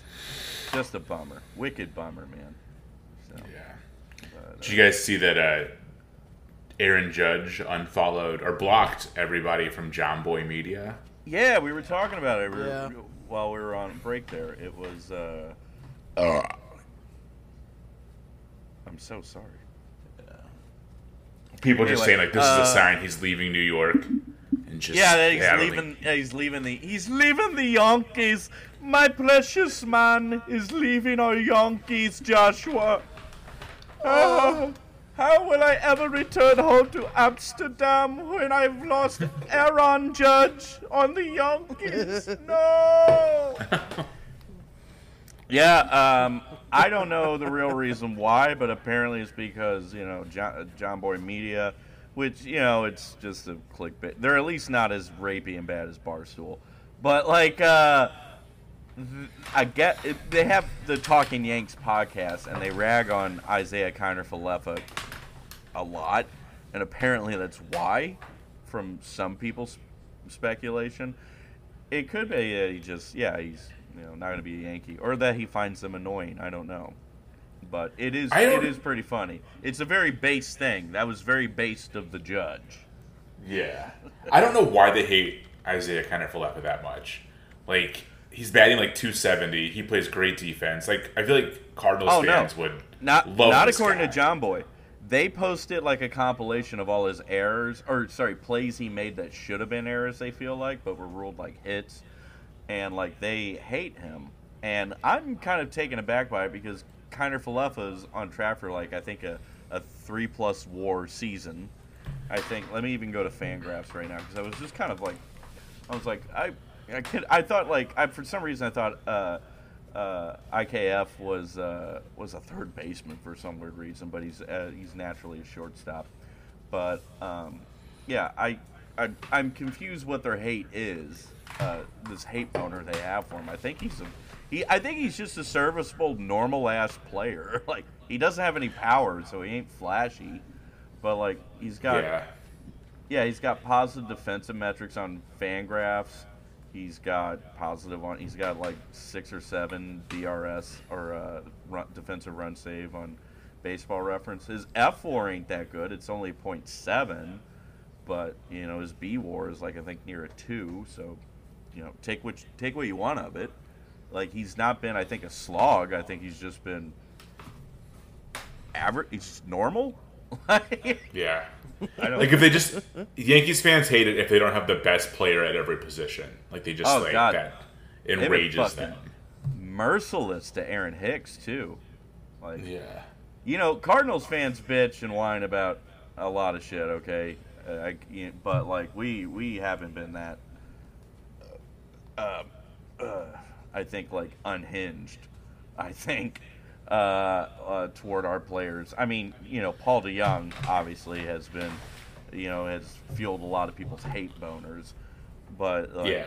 just a bummer, wicked bummer, man. So Yeah. but, Did you guys see that? uh Aaron Judge unfollowed or blocked everybody from Jomboy Media. Yeah, we were talking about it we were- Yeah. while we were on break there. It was. Uh, I'm so sorry. People just saying like this is uh, a sign he's leaving New York, and just Yeah, he's I leaving. think- he's leaving the. He's leaving the Yankees. My precious man is leaving our Yankees, Joshua. Ah, How will I ever return home to Amsterdam when I've lost Aaron Judge on the Yankees? No. yeah, um, I don't know the real reason why, but apparently it's because you know John, Jomboy Media, which you know it's just a clickbait. They're at least not as rapey and bad as Barstool, but like. uh I get they have the Talking Yanks podcast and they rag on Isiah Kiner a lot, and apparently that's why, from some people's speculation, it could be that he just yeah he's you know not going to be a Yankee or that he finds them annoying. I don't know, but it is it is pretty funny. It's a very base thing. That was very based of the judge. Yeah. I don't know why they hate Isiah Kiner-Falefa that much. Like, he's batting like 270. He plays great defense. Like, I feel like Cardinals Oh, no. fans would Not love not according guy. to Jomboy. They posted like a compilation of all his errors, or sorry, plays he made that should have been errors. They feel like, but were ruled like hits, and like they hate him. And I'm kind of taken aback by it because Kiner Falefa is on track for like I think a, a three plus WAR season. I think. Let me even go to Fangraphs right now because I was just kind of like, I was like, I, I could, I thought like, I for some reason I thought uh, uh, IKF was uh, was a third baseman for some weird reason, but he's uh, he's naturally a shortstop. But um, yeah, I, I I'm confused what their hate is. Uh, this hate boner they have for him. I think he's a he. I think he's just a serviceable, normal ass player. like he doesn't have any power, so he ain't flashy. But like he's got Yeah. yeah, he's got positive defensive metrics on Fangraphs. He's got positive on. He's got like six or seven DRS or uh, run, defensive run save on Baseball Reference. His F WAR ain't that good. It's only 0.7, but you know his B WAR is like I think near a two. So, you know, take what take what you want of it. Like he's not been, I think, a slog. I think he's just been average. He's just normal. Yeah. I don't. Like, if they just. Yankees fans hate it if they don't have the best player at every position. Like, they just, Oh, like, God. that enrages them. merciless to Aaron Hicks too. Like Yeah. you know, Cardinals fans bitch and whine about a lot of shit. Okay, uh, I, you- but like we we haven't been that. Uh, uh, I think like unhinged. I think uh, uh, toward our players. I mean, you know, Paul DeJong obviously has been, you know, has fueled a lot of people's hate boners. But like, Yeah.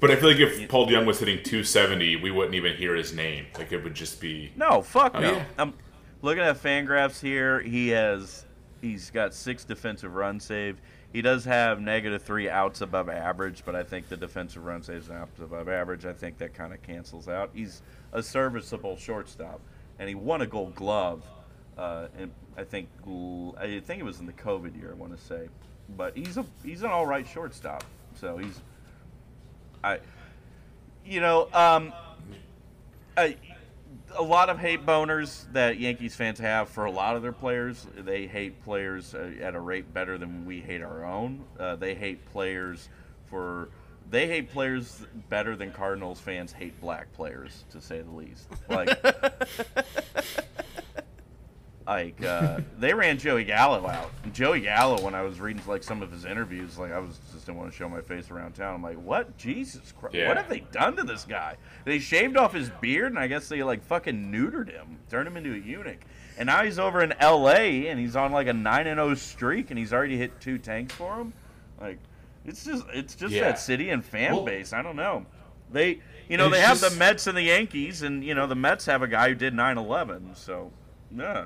But I feel like if Paul DeJong was hitting 270, we wouldn't even hear his name. Like, it would just be. No, fuck Oh, no. yeah. I'm looking at Fangraphs here. He has he's got six defensive run saved. He does have negative three outs above average, but I think the defensive run saves outs above average. I think that kind of cancels out. He's a serviceable shortstop, and he won a Gold Glove. Uh, and I think I think it was in the COVID year. I want to say, but he's a he's an all right shortstop. So he's I, you know, um, I, a lot of hate boners that Yankees fans have for a lot of their players. They hate players uh, at a rate better than we hate our own. Uh, they hate players for they hate players better than Cardinals fans hate black players, to say the least. Like, like uh, they ran Joey Gallo out. And Joey Gallo, when I was reading like some of his interviews, like I was just didn't want to show my face around town. I'm like, what? Jesus Christ! Yeah. What have they done to this guy? They shaved off his beard, and I guess they like fucking neutered him, turned him into a eunuch. And now he's over in L.A. and he's on like a nine and zero streak, and he's already hit two tanks for him. Like, it's just it's just Yeah. that city and fan Well- base. I don't know. They, you know, they have just- the Mets and the Yankees, and you know the Mets have a guy who did 9/11. So, yeah.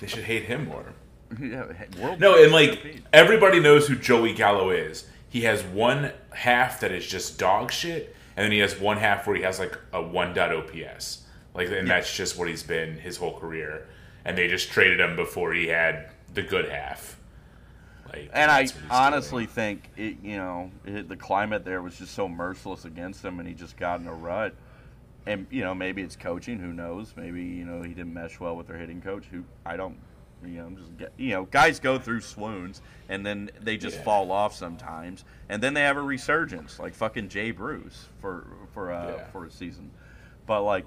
They should hate him more. Yeah, world No, and like everybody knows who Joey Gallo is. He has one half that is just dog shit, and then he has one half where he has like a 1.0 dot OPS. Like, and that's just what he's been his whole career. And they just traded him before he had the good half. Like, and I that's what he's honestly think it, you know it, the climate there was just so merciless against him, and he just got in a rut. And you know maybe it's coaching. Who knows? Maybe you know he didn't mesh well with their hitting coach. Who I don't. You know, I'm just get, you know, guys go through swoons and then they just Yeah. fall off sometimes, and then they have a resurgence, like fucking Jay Bruce for for uh, Yeah. for a season. But like.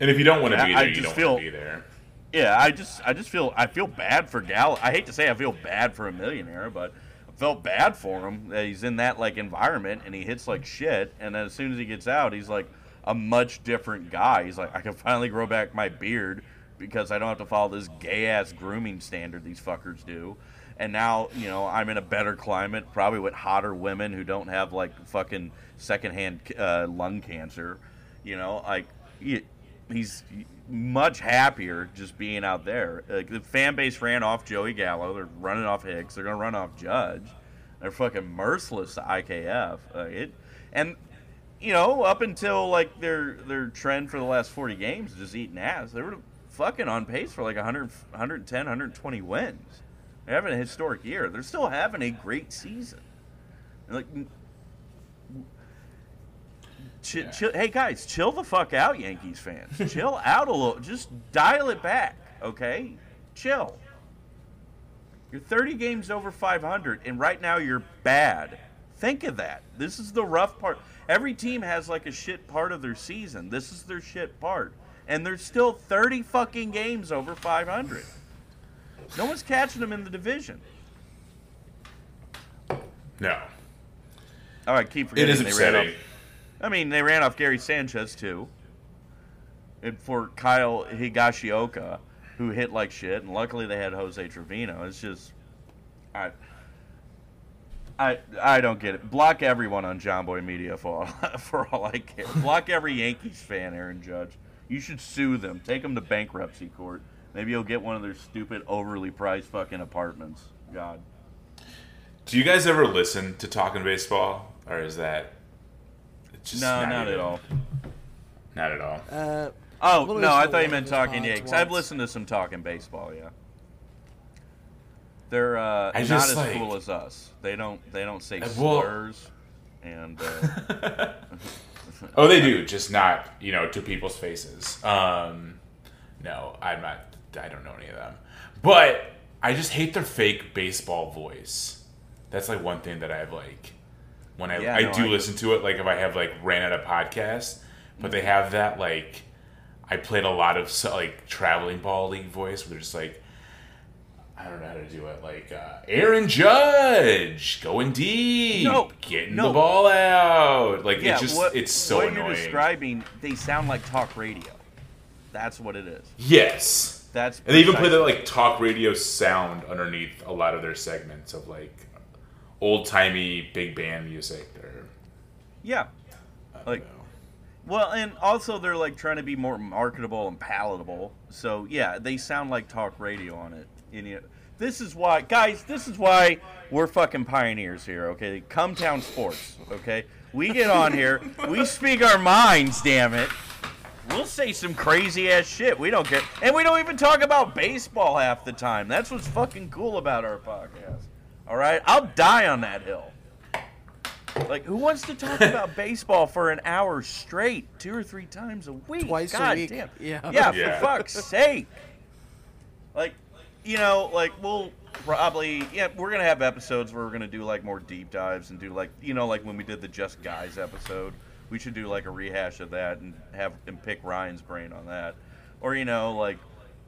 And if you don't want to be I there, you don't feel- want to be there. yeah, I just I just feel I feel bad for Gal. I hate to say I feel bad for a millionaire, but I felt bad for him that he's in that like environment and he hits like shit, and then as soon as he gets out, he's like a much different guy. He's like I can finally grow back my beard because I don't have to follow this gay ass grooming standard these fuckers do. And now, you know, I'm in a better climate, probably with hotter women who don't have like fucking secondhand uh, lung cancer. You know, like he, he's much happier just being out there. Like the fan base ran off Joey Gallo. They're running off Hicks. They're gonna run off Judge. They're fucking merciless to IKF. It and you know up until like their their trend for the last 40 games just eating ass. They were fucking on pace for like 100, 110, 120 wins. They're having a historic year. They're still having a great season. Like Ch- Yeah. chill, hey guys, chill the fuck out, Yankees fans. chill out a little. Just dial it back, okay? Chill. You're 30 games over 500, and right now you're bad. Think of that. This is the rough part. Every team has like a shit part of their season. This is their shit part, and they're still 30 fucking games over 500. No one's catching them in the division. No. All right, keep It forgetting is they ran off. I mean, they ran off Gary Sanchez too. And for Kyle Higashioka, who hit like shit, and luckily they had Jose Trevino. It's just, I, I, I don't get it. Block everyone on Jomboy Media for all, for all I care. Block every Yankees fan, Aaron Judge. You should sue them. Take them to bankruptcy court. Maybe you'll get one of their stupid, overly priced fucking apartments. God. Do you guys ever listen to Talking Baseball, or is that it's just No, not even- at all. Not at all. Uh, Oh no, I thought you meant talking pods Yanks. I've listened to some talking baseball. Yeah, they're uh, not just, as like- cool as us. They don't they don't say Uh, well- slurs, and uh, Oh, they do, just not you know to people's faces. Um, no, I'm not. I don't know any of them, but I just hate their fake baseball voice. That's like one thing that I've like when I Yeah, I no, do I- listen to it. Like if I have like ran out of podcasts, but they have that like I played a lot of like traveling ball league voice where they're just like. I don't know how to do it. Like uh, Aaron Judge going deep, No, getting no. the ball out. Like yeah, it's just what, it's so what annoying. you're describing. They sound like talk radio. That's what it is. Yes. That's And they even play that like talk radio sound underneath a lot of their segments of like old timey big band music. Or yeah. Like, well, and also they're like trying to be more marketable and palatable. So yeah, they sound like talk radio on it. And you this is why, guys. This is why we're fucking pioneers here. Okay, come town sports. Okay, we get on here, we speak our minds. Damn it. We'll say some crazy ass shit. We don't care, and we don't even talk about baseball half the time. That's what's fucking cool about our podcast. All right, I'll die on that hill. Like, who wants to talk about baseball for an hour straight, two or three times a week? Twice a God week. Damn. Yeah. Yeah, Yeah. for fuck's sake. Like, you know, like we'll probably yeah, we're gonna have episodes where we're gonna do like more deep dives and do like you know like when we did the Just Guys episode. We should do like a rehash of that and have and pick Ryan's brain on that, or you know like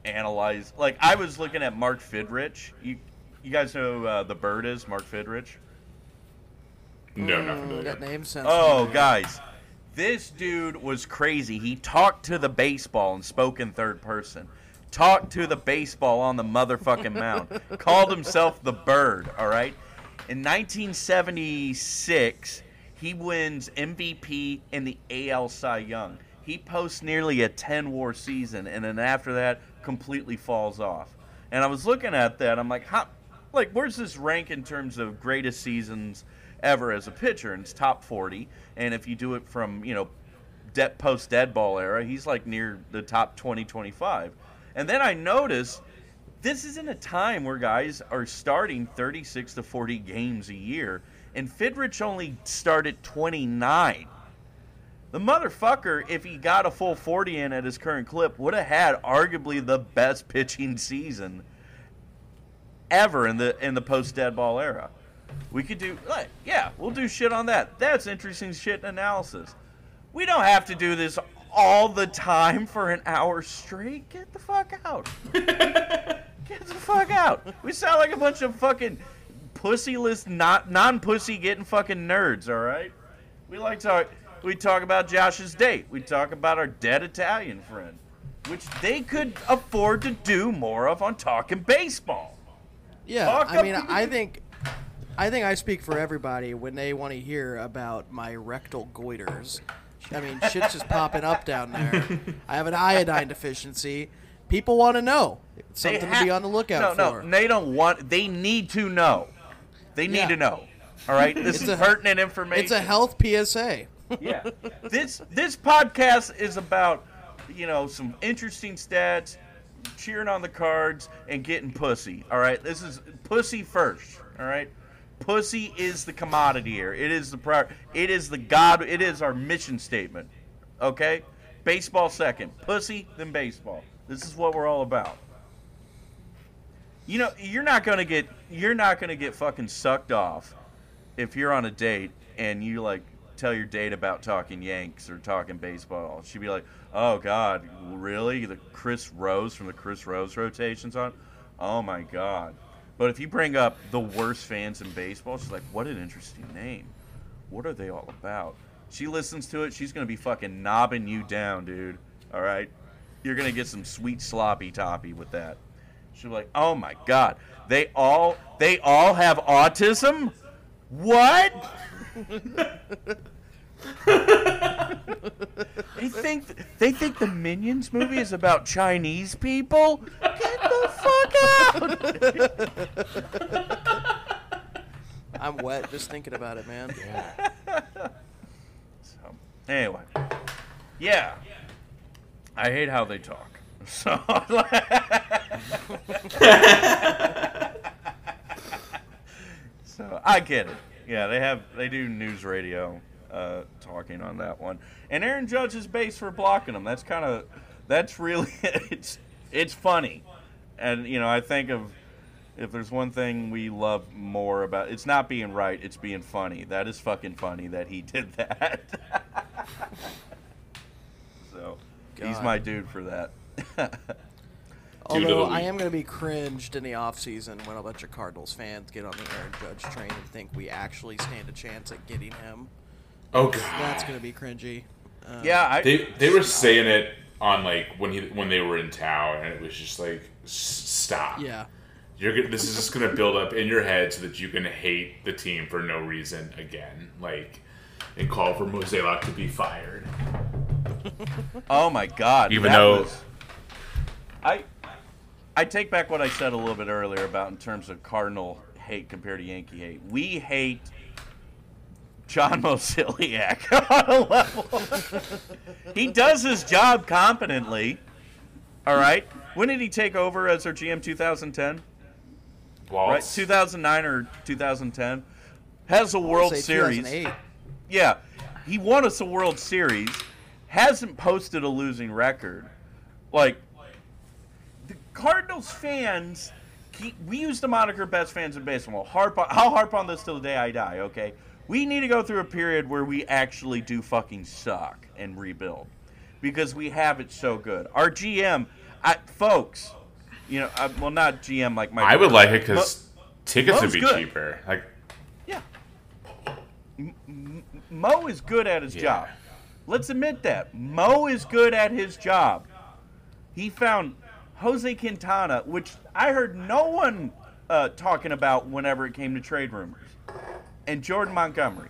analyze. Like I was looking at Mark Fidrych. You you guys know uh, the bird is Mark Fidrych. no, not familiar. that name sounds. Oh, familiar. guys, this dude was crazy. He talked to the baseball and spoke in third person. Talked to the baseball on the motherfucking mound. Called himself the bird, all right? In 1976, he wins MVP in the AL Cy Young. He posts nearly a 10 war season, and then after that, completely falls off. And I was looking at that, I'm like, how, like, where's this rank in terms of greatest seasons ever as a pitcher? And it's top 40. And if you do it from, you know, post dead ball era, he's like near the top 20, 25. And then I noticed this isn't a time where guys are starting 36 to 40 games a year. And Fidrych only started 29. The motherfucker, if he got a full 40 in at his current clip, would have had arguably the best pitching season ever in the in the post dead ball era. We could do like, yeah, we'll do shit on that. That's interesting shit analysis. We don't have to do this all the time for an hour straight. Get the fuck out. Get the fuck out. We sound like a bunch of fucking pussyless, not non-pussy getting fucking nerds. All right. We like talk. We talk about Josh's date. We talk about our dead Italian friend, which they could afford to do more of on talking baseball. Yeah, Talk I mean, up- I think, I think I speak for everybody when they want to hear about my rectal goiters. I mean, shit's just popping up down there. I have an iodine deficiency. People want to know. It's something ha- to be on the lookout no, for. No, no, they don't want. They need to know. They need Yeah. to know. All right, this It's is a- pertinent information. It's a health PSA. yeah. This this podcast is about you know some interesting stats, cheering on the cards, and getting pussy. All right, this is pussy first. All right, pussy is the commodity here. It is the prior. It is the god. It is our mission statement. Okay, baseball second, pussy then baseball. This is what we're all about. You know, you're not gonna get you're not gonna get fucking sucked off if you're on a date and you like tell your date about talking Yanks or talking baseball, she'd be like, "Oh God, really? The Chris Rose from the Chris Rose rotations on? Oh my God!" But if you bring up the worst fans in baseball, she's like, "What an interesting name. What are they all about?" She listens to it. She's gonna be fucking knobbing you down, dude. All right, you're gonna get some sweet sloppy toppy with that. She'll be like, "Oh my God, they all they all have autism." What? they think they think the Minions movie is about Chinese people. Get the fuck out! I'm wet just thinking about it, man. So, anyway, yeah, I hate how they talk. So, so I get it. Yeah, they have they do news radio uh, talking on that one, and Aaron Judge is based for blocking them. That's kind of that's really it's it's funny, and you know I think of if there's one thing we love more about it's not being right, it's being funny. That is fucking funny that he did that. so he's my dude for that. Although I am going to be cringed in the offseason when a bunch of Cardinals fans get on the Aaron Judge train and think we actually stand a chance at getting him. Oh god. That's going to be cringy. Uh, yeah, I, They they were saying it on like when he when they were in town, and it was just like "S- stop. Yeah. You're this is just gonna build up in your head so that you can hate the team for no reason again, like and call for Mozeliak to be fired. Oh my god! Even that though- was- I I take back what I said a little bit earlier about in terms of Cardinal hate compared to Yankee hate. We hate John Mozeliak on a level. he does his job competently. All right. When did he take over as our GM? 2010, right? 2009 or 2010. Has a World Say Series. 2008. Yeah, he won us a World Series. Hasn't posted a losing record. Like the Cardinals fans, keep, we use the moniker "best fans in baseball." Harp on, I'll harp on this till the day I die. Okay, we need to go through a period where we actually do fucking suck and rebuild because we have it so good. Our GM, I, folks, you know, I, well, not GM like my. I would like it because tickets would be good. cheaper. Like Yeah. M- Mo is good at his Yeah. job. Let's admit that. Mo is good at his job. He found Jose Quintana, which I heard no one uh, talking about whenever it came to trade rumors, and Jordan Montgomery.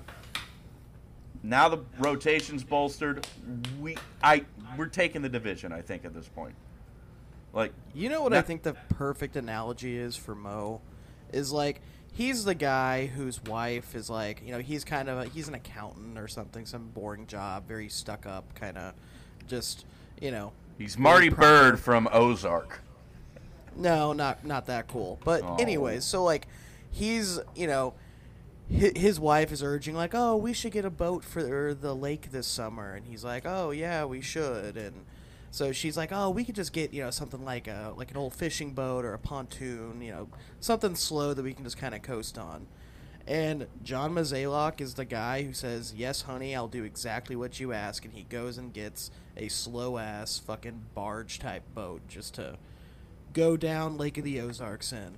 Now the rotation's bolstered. We, I, we're taking the division. I think at this point. Like, You know what I think the perfect analogy is for Mo? Is like he's the guy whose wife is like, you know, he's kind of a, he's an accountant or something, some boring job, very stuck up, kind of just, you know. he's Marty. Byrde from Ozark. No, not not that cool. But Oh. anyways, so like he's, you know, his, wife is urging like, "Oh, we should get a boat for the lake this summer." And he's like, "Oh, yeah, we should." And so she's like, "Oh, we could just get, you know, something like a like an old fishing boat or a pontoon, you know, something slow that we can just kind of coast on." And John Mozeliak is the guy who says, "Yes, honey, I'll do exactly what you ask," and he goes and gets a slow ass fucking barge type boat just to go down Lake of the Ozarks in.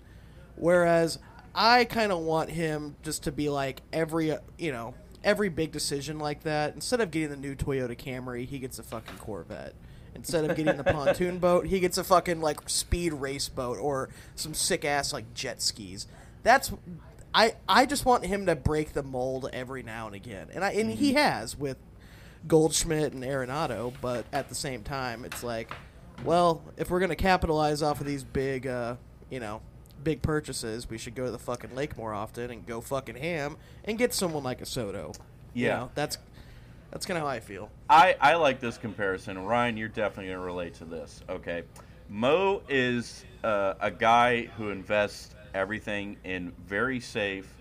Whereas I kind of want him just to be like every uh, you know every big decision like that. Instead of getting the new Toyota Camry, he gets a fucking Corvette. Instead of getting the pontoon boat, he gets a fucking like speed race boat or some sick ass like jet skis. That's I I just want him to break the mold every now and again, and I and he has with Goldschmidt and Arenado. But at the same time, it's like, well, if we're gonna capitalize off of these big, uh, you know, big purchases, we should go to the fucking lake more often and go fucking ham and get someone like a Soto. You Yeah. know, that's that's kind of how I feel. I, I like this comparison. Ryan, you're definitely going to relate to this. Okay. Mo is uh, a guy who invests everything in very safe,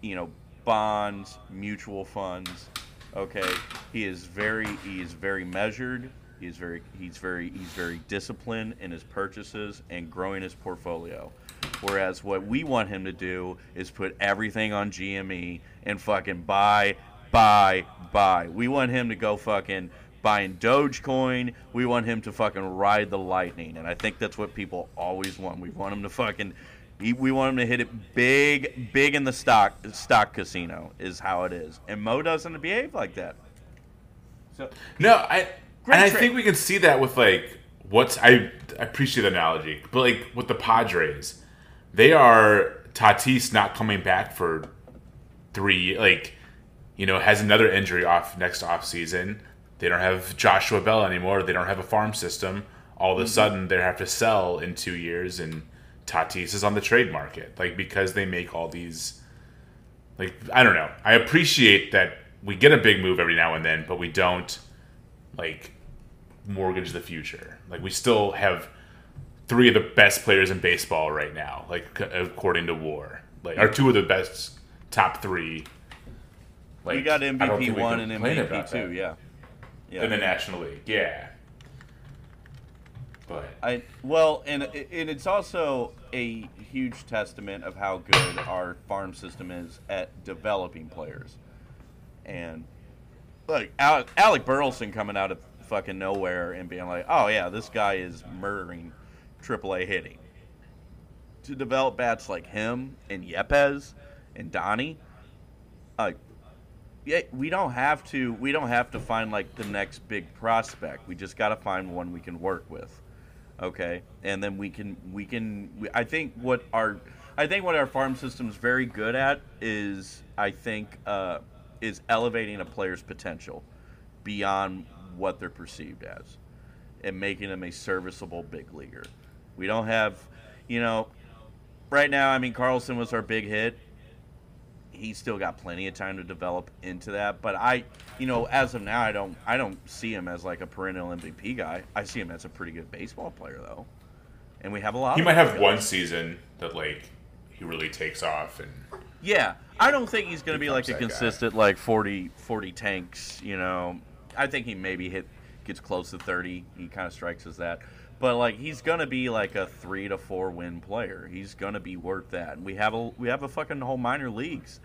you know, bonds, mutual funds. Okay. He is very he is very measured. He's very he's very he's very disciplined in his purchases and growing his portfolio. Whereas what we want him to do is put everything on GME and fucking buy, buy, buy. We want him to go fucking buying Dogecoin. We want him to fucking ride the lightning. And I think that's what people always want. We want him to fucking we want him to hit it big, big in the stock stock casino is how it is. And Mo doesn't behave like that. So No, I Great and I trade. think we can see that with like what's I, I appreciate the analogy, but like with the Padres, they are Tatis not coming back for three like you know has another injury off next off season. They don't have Joshua Bell anymore. They don't have a farm system. All of a mm-hmm. sudden, they have to sell in two years, and Tatis is on the trade market, like because they make all these like I don't know. I appreciate that we get a big move every now and then, but we don't like mortgage the future. Like we still have three of the best players in baseball right now, like according to WAR. Like are two of the best top three. Like we got I don't think MVP one and MVP two, that. yeah. Yeah. in the National League. Yeah, but I well, and and it's also a huge testament of how good our farm system is at developing players. And like Alec, Alec Burleson coming out of fucking nowhere and being like, "Oh yeah, this guy is murdering AAA hitting." To develop bats like him and Yepez and Donnie, like yeah, we don't have to. We don't have to find like the next big prospect. We just got to find one we can work with. Okay, and then we can we can. We, I think what our I think what our farm system's very good at is I think uh, is elevating a player's potential beyond what they're perceived as, and making them a serviceable big leaguer. We don't have, you know, right now. I mean, Carlson was our big hit he's still got plenty of time to develop into that. But I, you know, as of now, I don't, I don't see him as like a perennial MVP guy. I see him as a pretty good baseball player, though. And we have a lot. he might have one season that like he really takes off and Yeah, I don't think he's going to be like a that guy. consistent like 40, 40 tanks. You know, I think he maybe hit gets close to thirty. He kind of strikes as that. But like he's gonna be like a three to four win player. He's gonna be worth that. And we have a we have a fucking whole minor leagues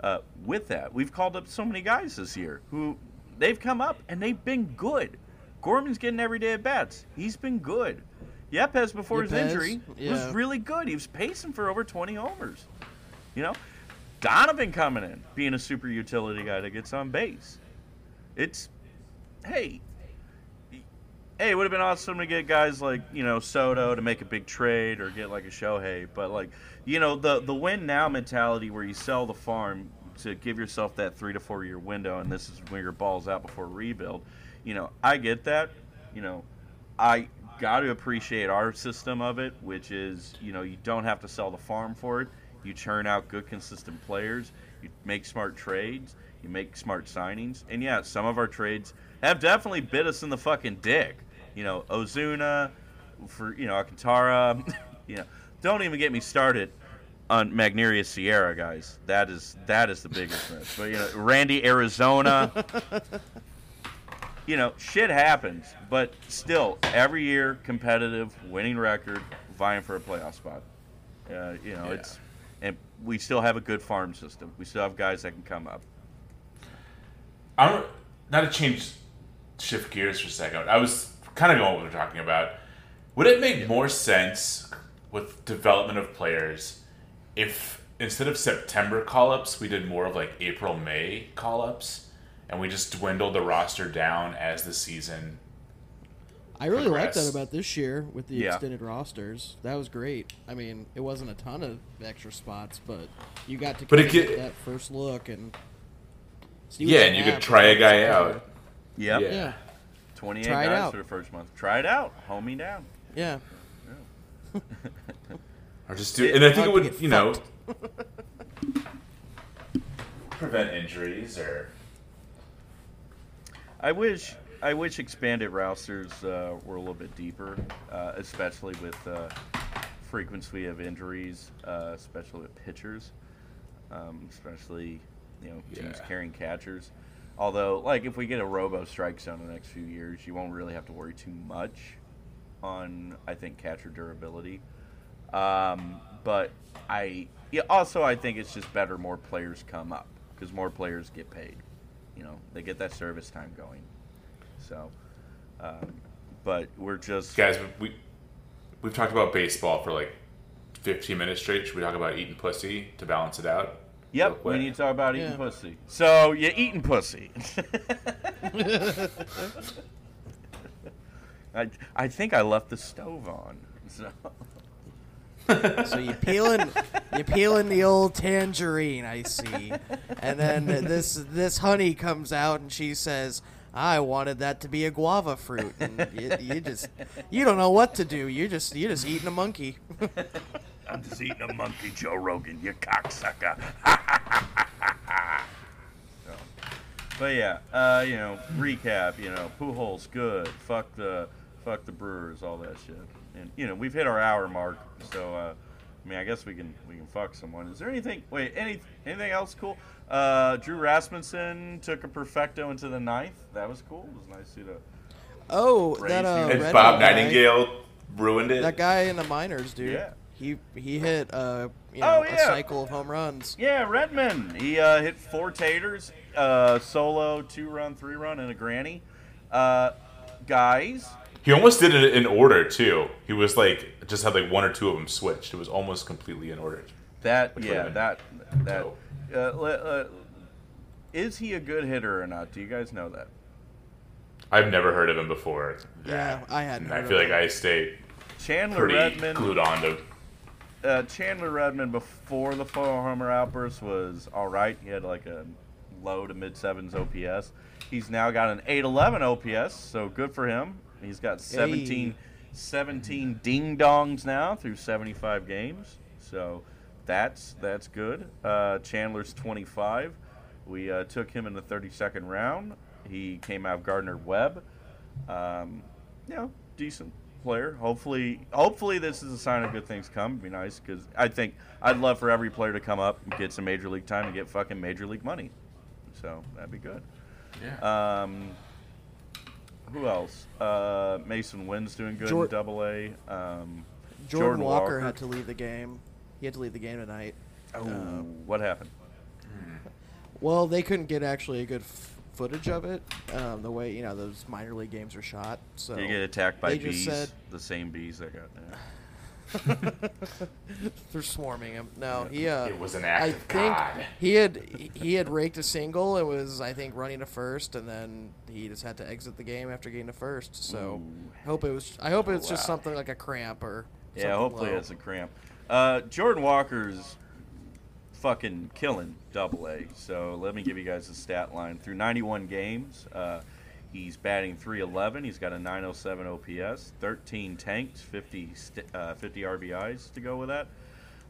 uh, with that. We've called up so many guys this year who they've come up and they've been good. Gorman's getting every day at bats. He's been good. Yepez before his injury yeah. was really good. He was pacing for over twenty homers. You know, Donovan coming in, being a super utility guy that gets on base. It's, hey, hey, it would have been awesome to get guys like you know Soto to make a big trade or get like a Shohei, but like you know the the win now mentality where you sell the farm to give yourself that three to four year window, and this is where your ball's out before rebuild. You know, I get that. You know, I got to appreciate our system of it, which is you know you don't have to sell the farm for it. You churn out good, consistent players. You make smart trades. You make smart signings. And yeah, some of our trades have definitely bit us in the fucking dick. You know, Ozuna for you know Alcantara. you know, don't even get me started on Magneuris Sierra, guys. That is that is the biggest miss. But you know, Randy Arozarena. you know, shit happens, but still, every year, competitive, winning record, vying for a playoff spot. Uh, you know, Yeah. it's and we still have a good farm system. We still have guys that can come up. I don't. Not to change, shift gears for a second. I was kind of going what we we're talking about. Would it make more sense with development of players if instead of September call ups, we did more of like April May call ups, and we just dwindled the roster down as the season I really like that about this year with the Yeah. extended rosters. That was great. I mean, it wasn't a ton of extra spots, but you got to But kinda it get get- that first look and see what Yeah, they and you could try a guy out. Yep. Yeah. Yeah, 28 Try it guys out. for the first month. Try it out. Hold me down. yeah. Or just do, and I think it would, get you know, prevent injuries or. I wish I wish expanded rosters uh, were a little bit deeper, uh, especially with uh, frequency of injuries, uh, especially with pitchers, um, especially you know teams Yeah. carrying catchers. Although, like if we get a robo strike zone in the next few years, you won't really have to worry too much on I think catcher durability. Um, but I yeah, also I think it's just better more players come up because more players get paid. You know, they get that service time going. So, um, but we're just Guys, we we've talked about baseball for like 15 minutes straight. Should we talk about eating pussy to balance it out? Yep, Real we need to talk about eating Yeah. pussy. So you're eating pussy? I I think I left the stove on. So So you peeling, you peeling the old tangerine, I see, and then this this honey comes out and she says, "I wanted that to be a guava fruit," and you, you just you don't know what to do. You just you just eating a monkey. I'm just eating a monkey, Joe Rogan, you cocksucker. So, but yeah, uh, you know, recap. You know, Pujols good. Fuck the fuck the Brewers, all that shit. And you know, we've hit our hour mark, so uh, I mean, I guess we can we can fuck someone. Is there anything? Wait, any anything else cool? Uh, Drew Rasmussen took a perfecto into the ninth. That was cool. It was nice to see the. Oh, Crazy. that uh, And And Bob guy- Nightingale ruined it. that guy in the minors, dude. Yeah. He he hit uh you know, Oh, a cycle of home runs. Yeah, Redmond. He uh, hit four taters, uh, solo, two run, three run, and a granny. Uh, guys, He almost did it in order too. He was like just had like one or two of them switched. It was almost completely in order. that yeah, that that dope. Uh, uh, is he a good hitter or not? Do you guys know that? I've never heard of him before. Yeah, I hadn't And I feel of like him. I stayed Chandler pretty Redmond. glued on to. Uh, Chandler Redmond before the four homer outburst was all right. He had like a low to mid sevens OPS. He's now got an 811 OPS, so good for him. He's got 17, Hey. 17 ding dongs now through 75 games. So that's that's good. Uh, Chandler's 25. We uh, took him in the 32nd round. He came out of Gardner Webb. Um, you know, decent player. Hopefully, hopefully this is a sign of good things come. It'd be nice because I think I'd love for every player to come up and get some major league time and get fucking major league money. So that'd be good. Yeah. Um, who else? Uh, Mason Winn's doing good Jor- in Double A. Um, Jordan, Walker, had to leave the game. He had to leave the game tonight. Oh, uh, what happened? Well, they couldn't get actually a good f- footage of it. Um, the way you know those minor league games are shot. So Did you get attacked by they just bees? said- the same bees that got. Yeah. they're swarming him. No, he. Uh, It was an act I of think God. he had he had raked a single It was I think running to first, and then he just had to exit the game after getting to first. So Ooh. hope it was. I hope it's just something like a cramp or. Yeah, something hopefully low. it's a cramp. Uh, Jordan Walker's fucking killing Double A. So let me give you guys a stat line. Through 91 games, uh, he's batting 311. He's got a 907 OPS, 13 tanks, 50 st- uh, 50 RBIs to go with that.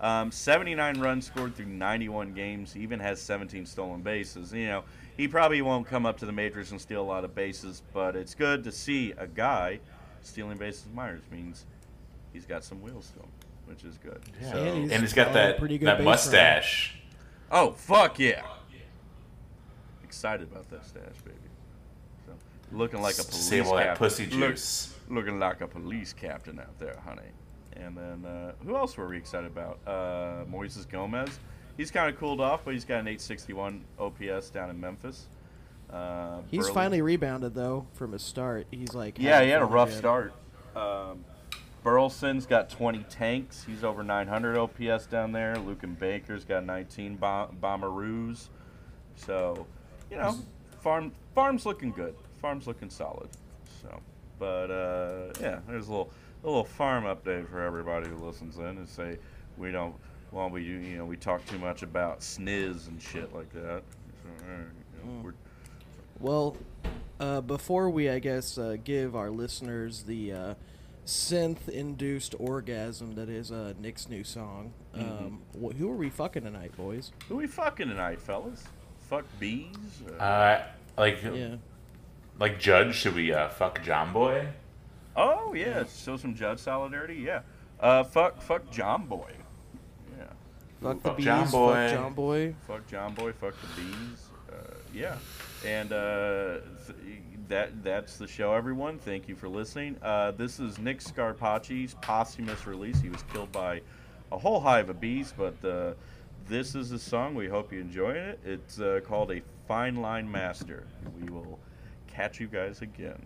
Um, 79 runs scored through 91 games. He even has 17 stolen bases. You know, he probably won't come up to the majors and steal a lot of bases, but it's good to see a guy stealing bases minors. Means he's got some wheels to him, which is good. Yeah. So- And he's- and he's got that pretty good that base mustache. oh fuck yeah! Excited about that stash, baby. So, looking like a police Save all that captain. pussy Look- juice. looking like a police captain out there, honey. And then uh, who else were we excited about? Uh, Moises Gomez. he's kind of cooled off, but he's got an 861 OPS down in Memphis. Uh, He's Burley- finally rebounded though from his start. He's like Yeah, he had a rough again. start. Um, Burleson's got 20 tanks. He's over 900 OPS down there. Luken Baker's got 19 bom- Bomberoos. So, you know, farm farm's looking good. Farm's looking solid. So, but uh, yeah, there's a little a little farm update for everybody who listens in and say we don't well we do you know we talk too much about sniz and shit like that. So, you know, we're, Well, uh, before we, I guess, uh, give our listeners the uh, synth-induced orgasm that is uh, Nik's new song, Mm-hmm. um, wh- who are we fucking tonight, boys? who we fucking tonight, fellas? Fuck bees. Uh, Uh, like Yeah. like Judge, should we uh, fuck Jomboy? Oh yeah, show some Judge solidarity. Yeah. Uh, fuck, fuck Jomboy. Yeah. Fuck the Fuck bees, Jomboy. fuck Jomboy. Fuck Jomboy. Fuck the bees. Uh, yeah. And uh, th- that that's the show, everyone. Thank you for listening. Uh, this is Nik Scarpacci's posthumous release. He was killed by a whole hive of bees, but uh, this is a song. We hope you enjoy it. It's uh, called a Fine Line Master. We will catch you guys again.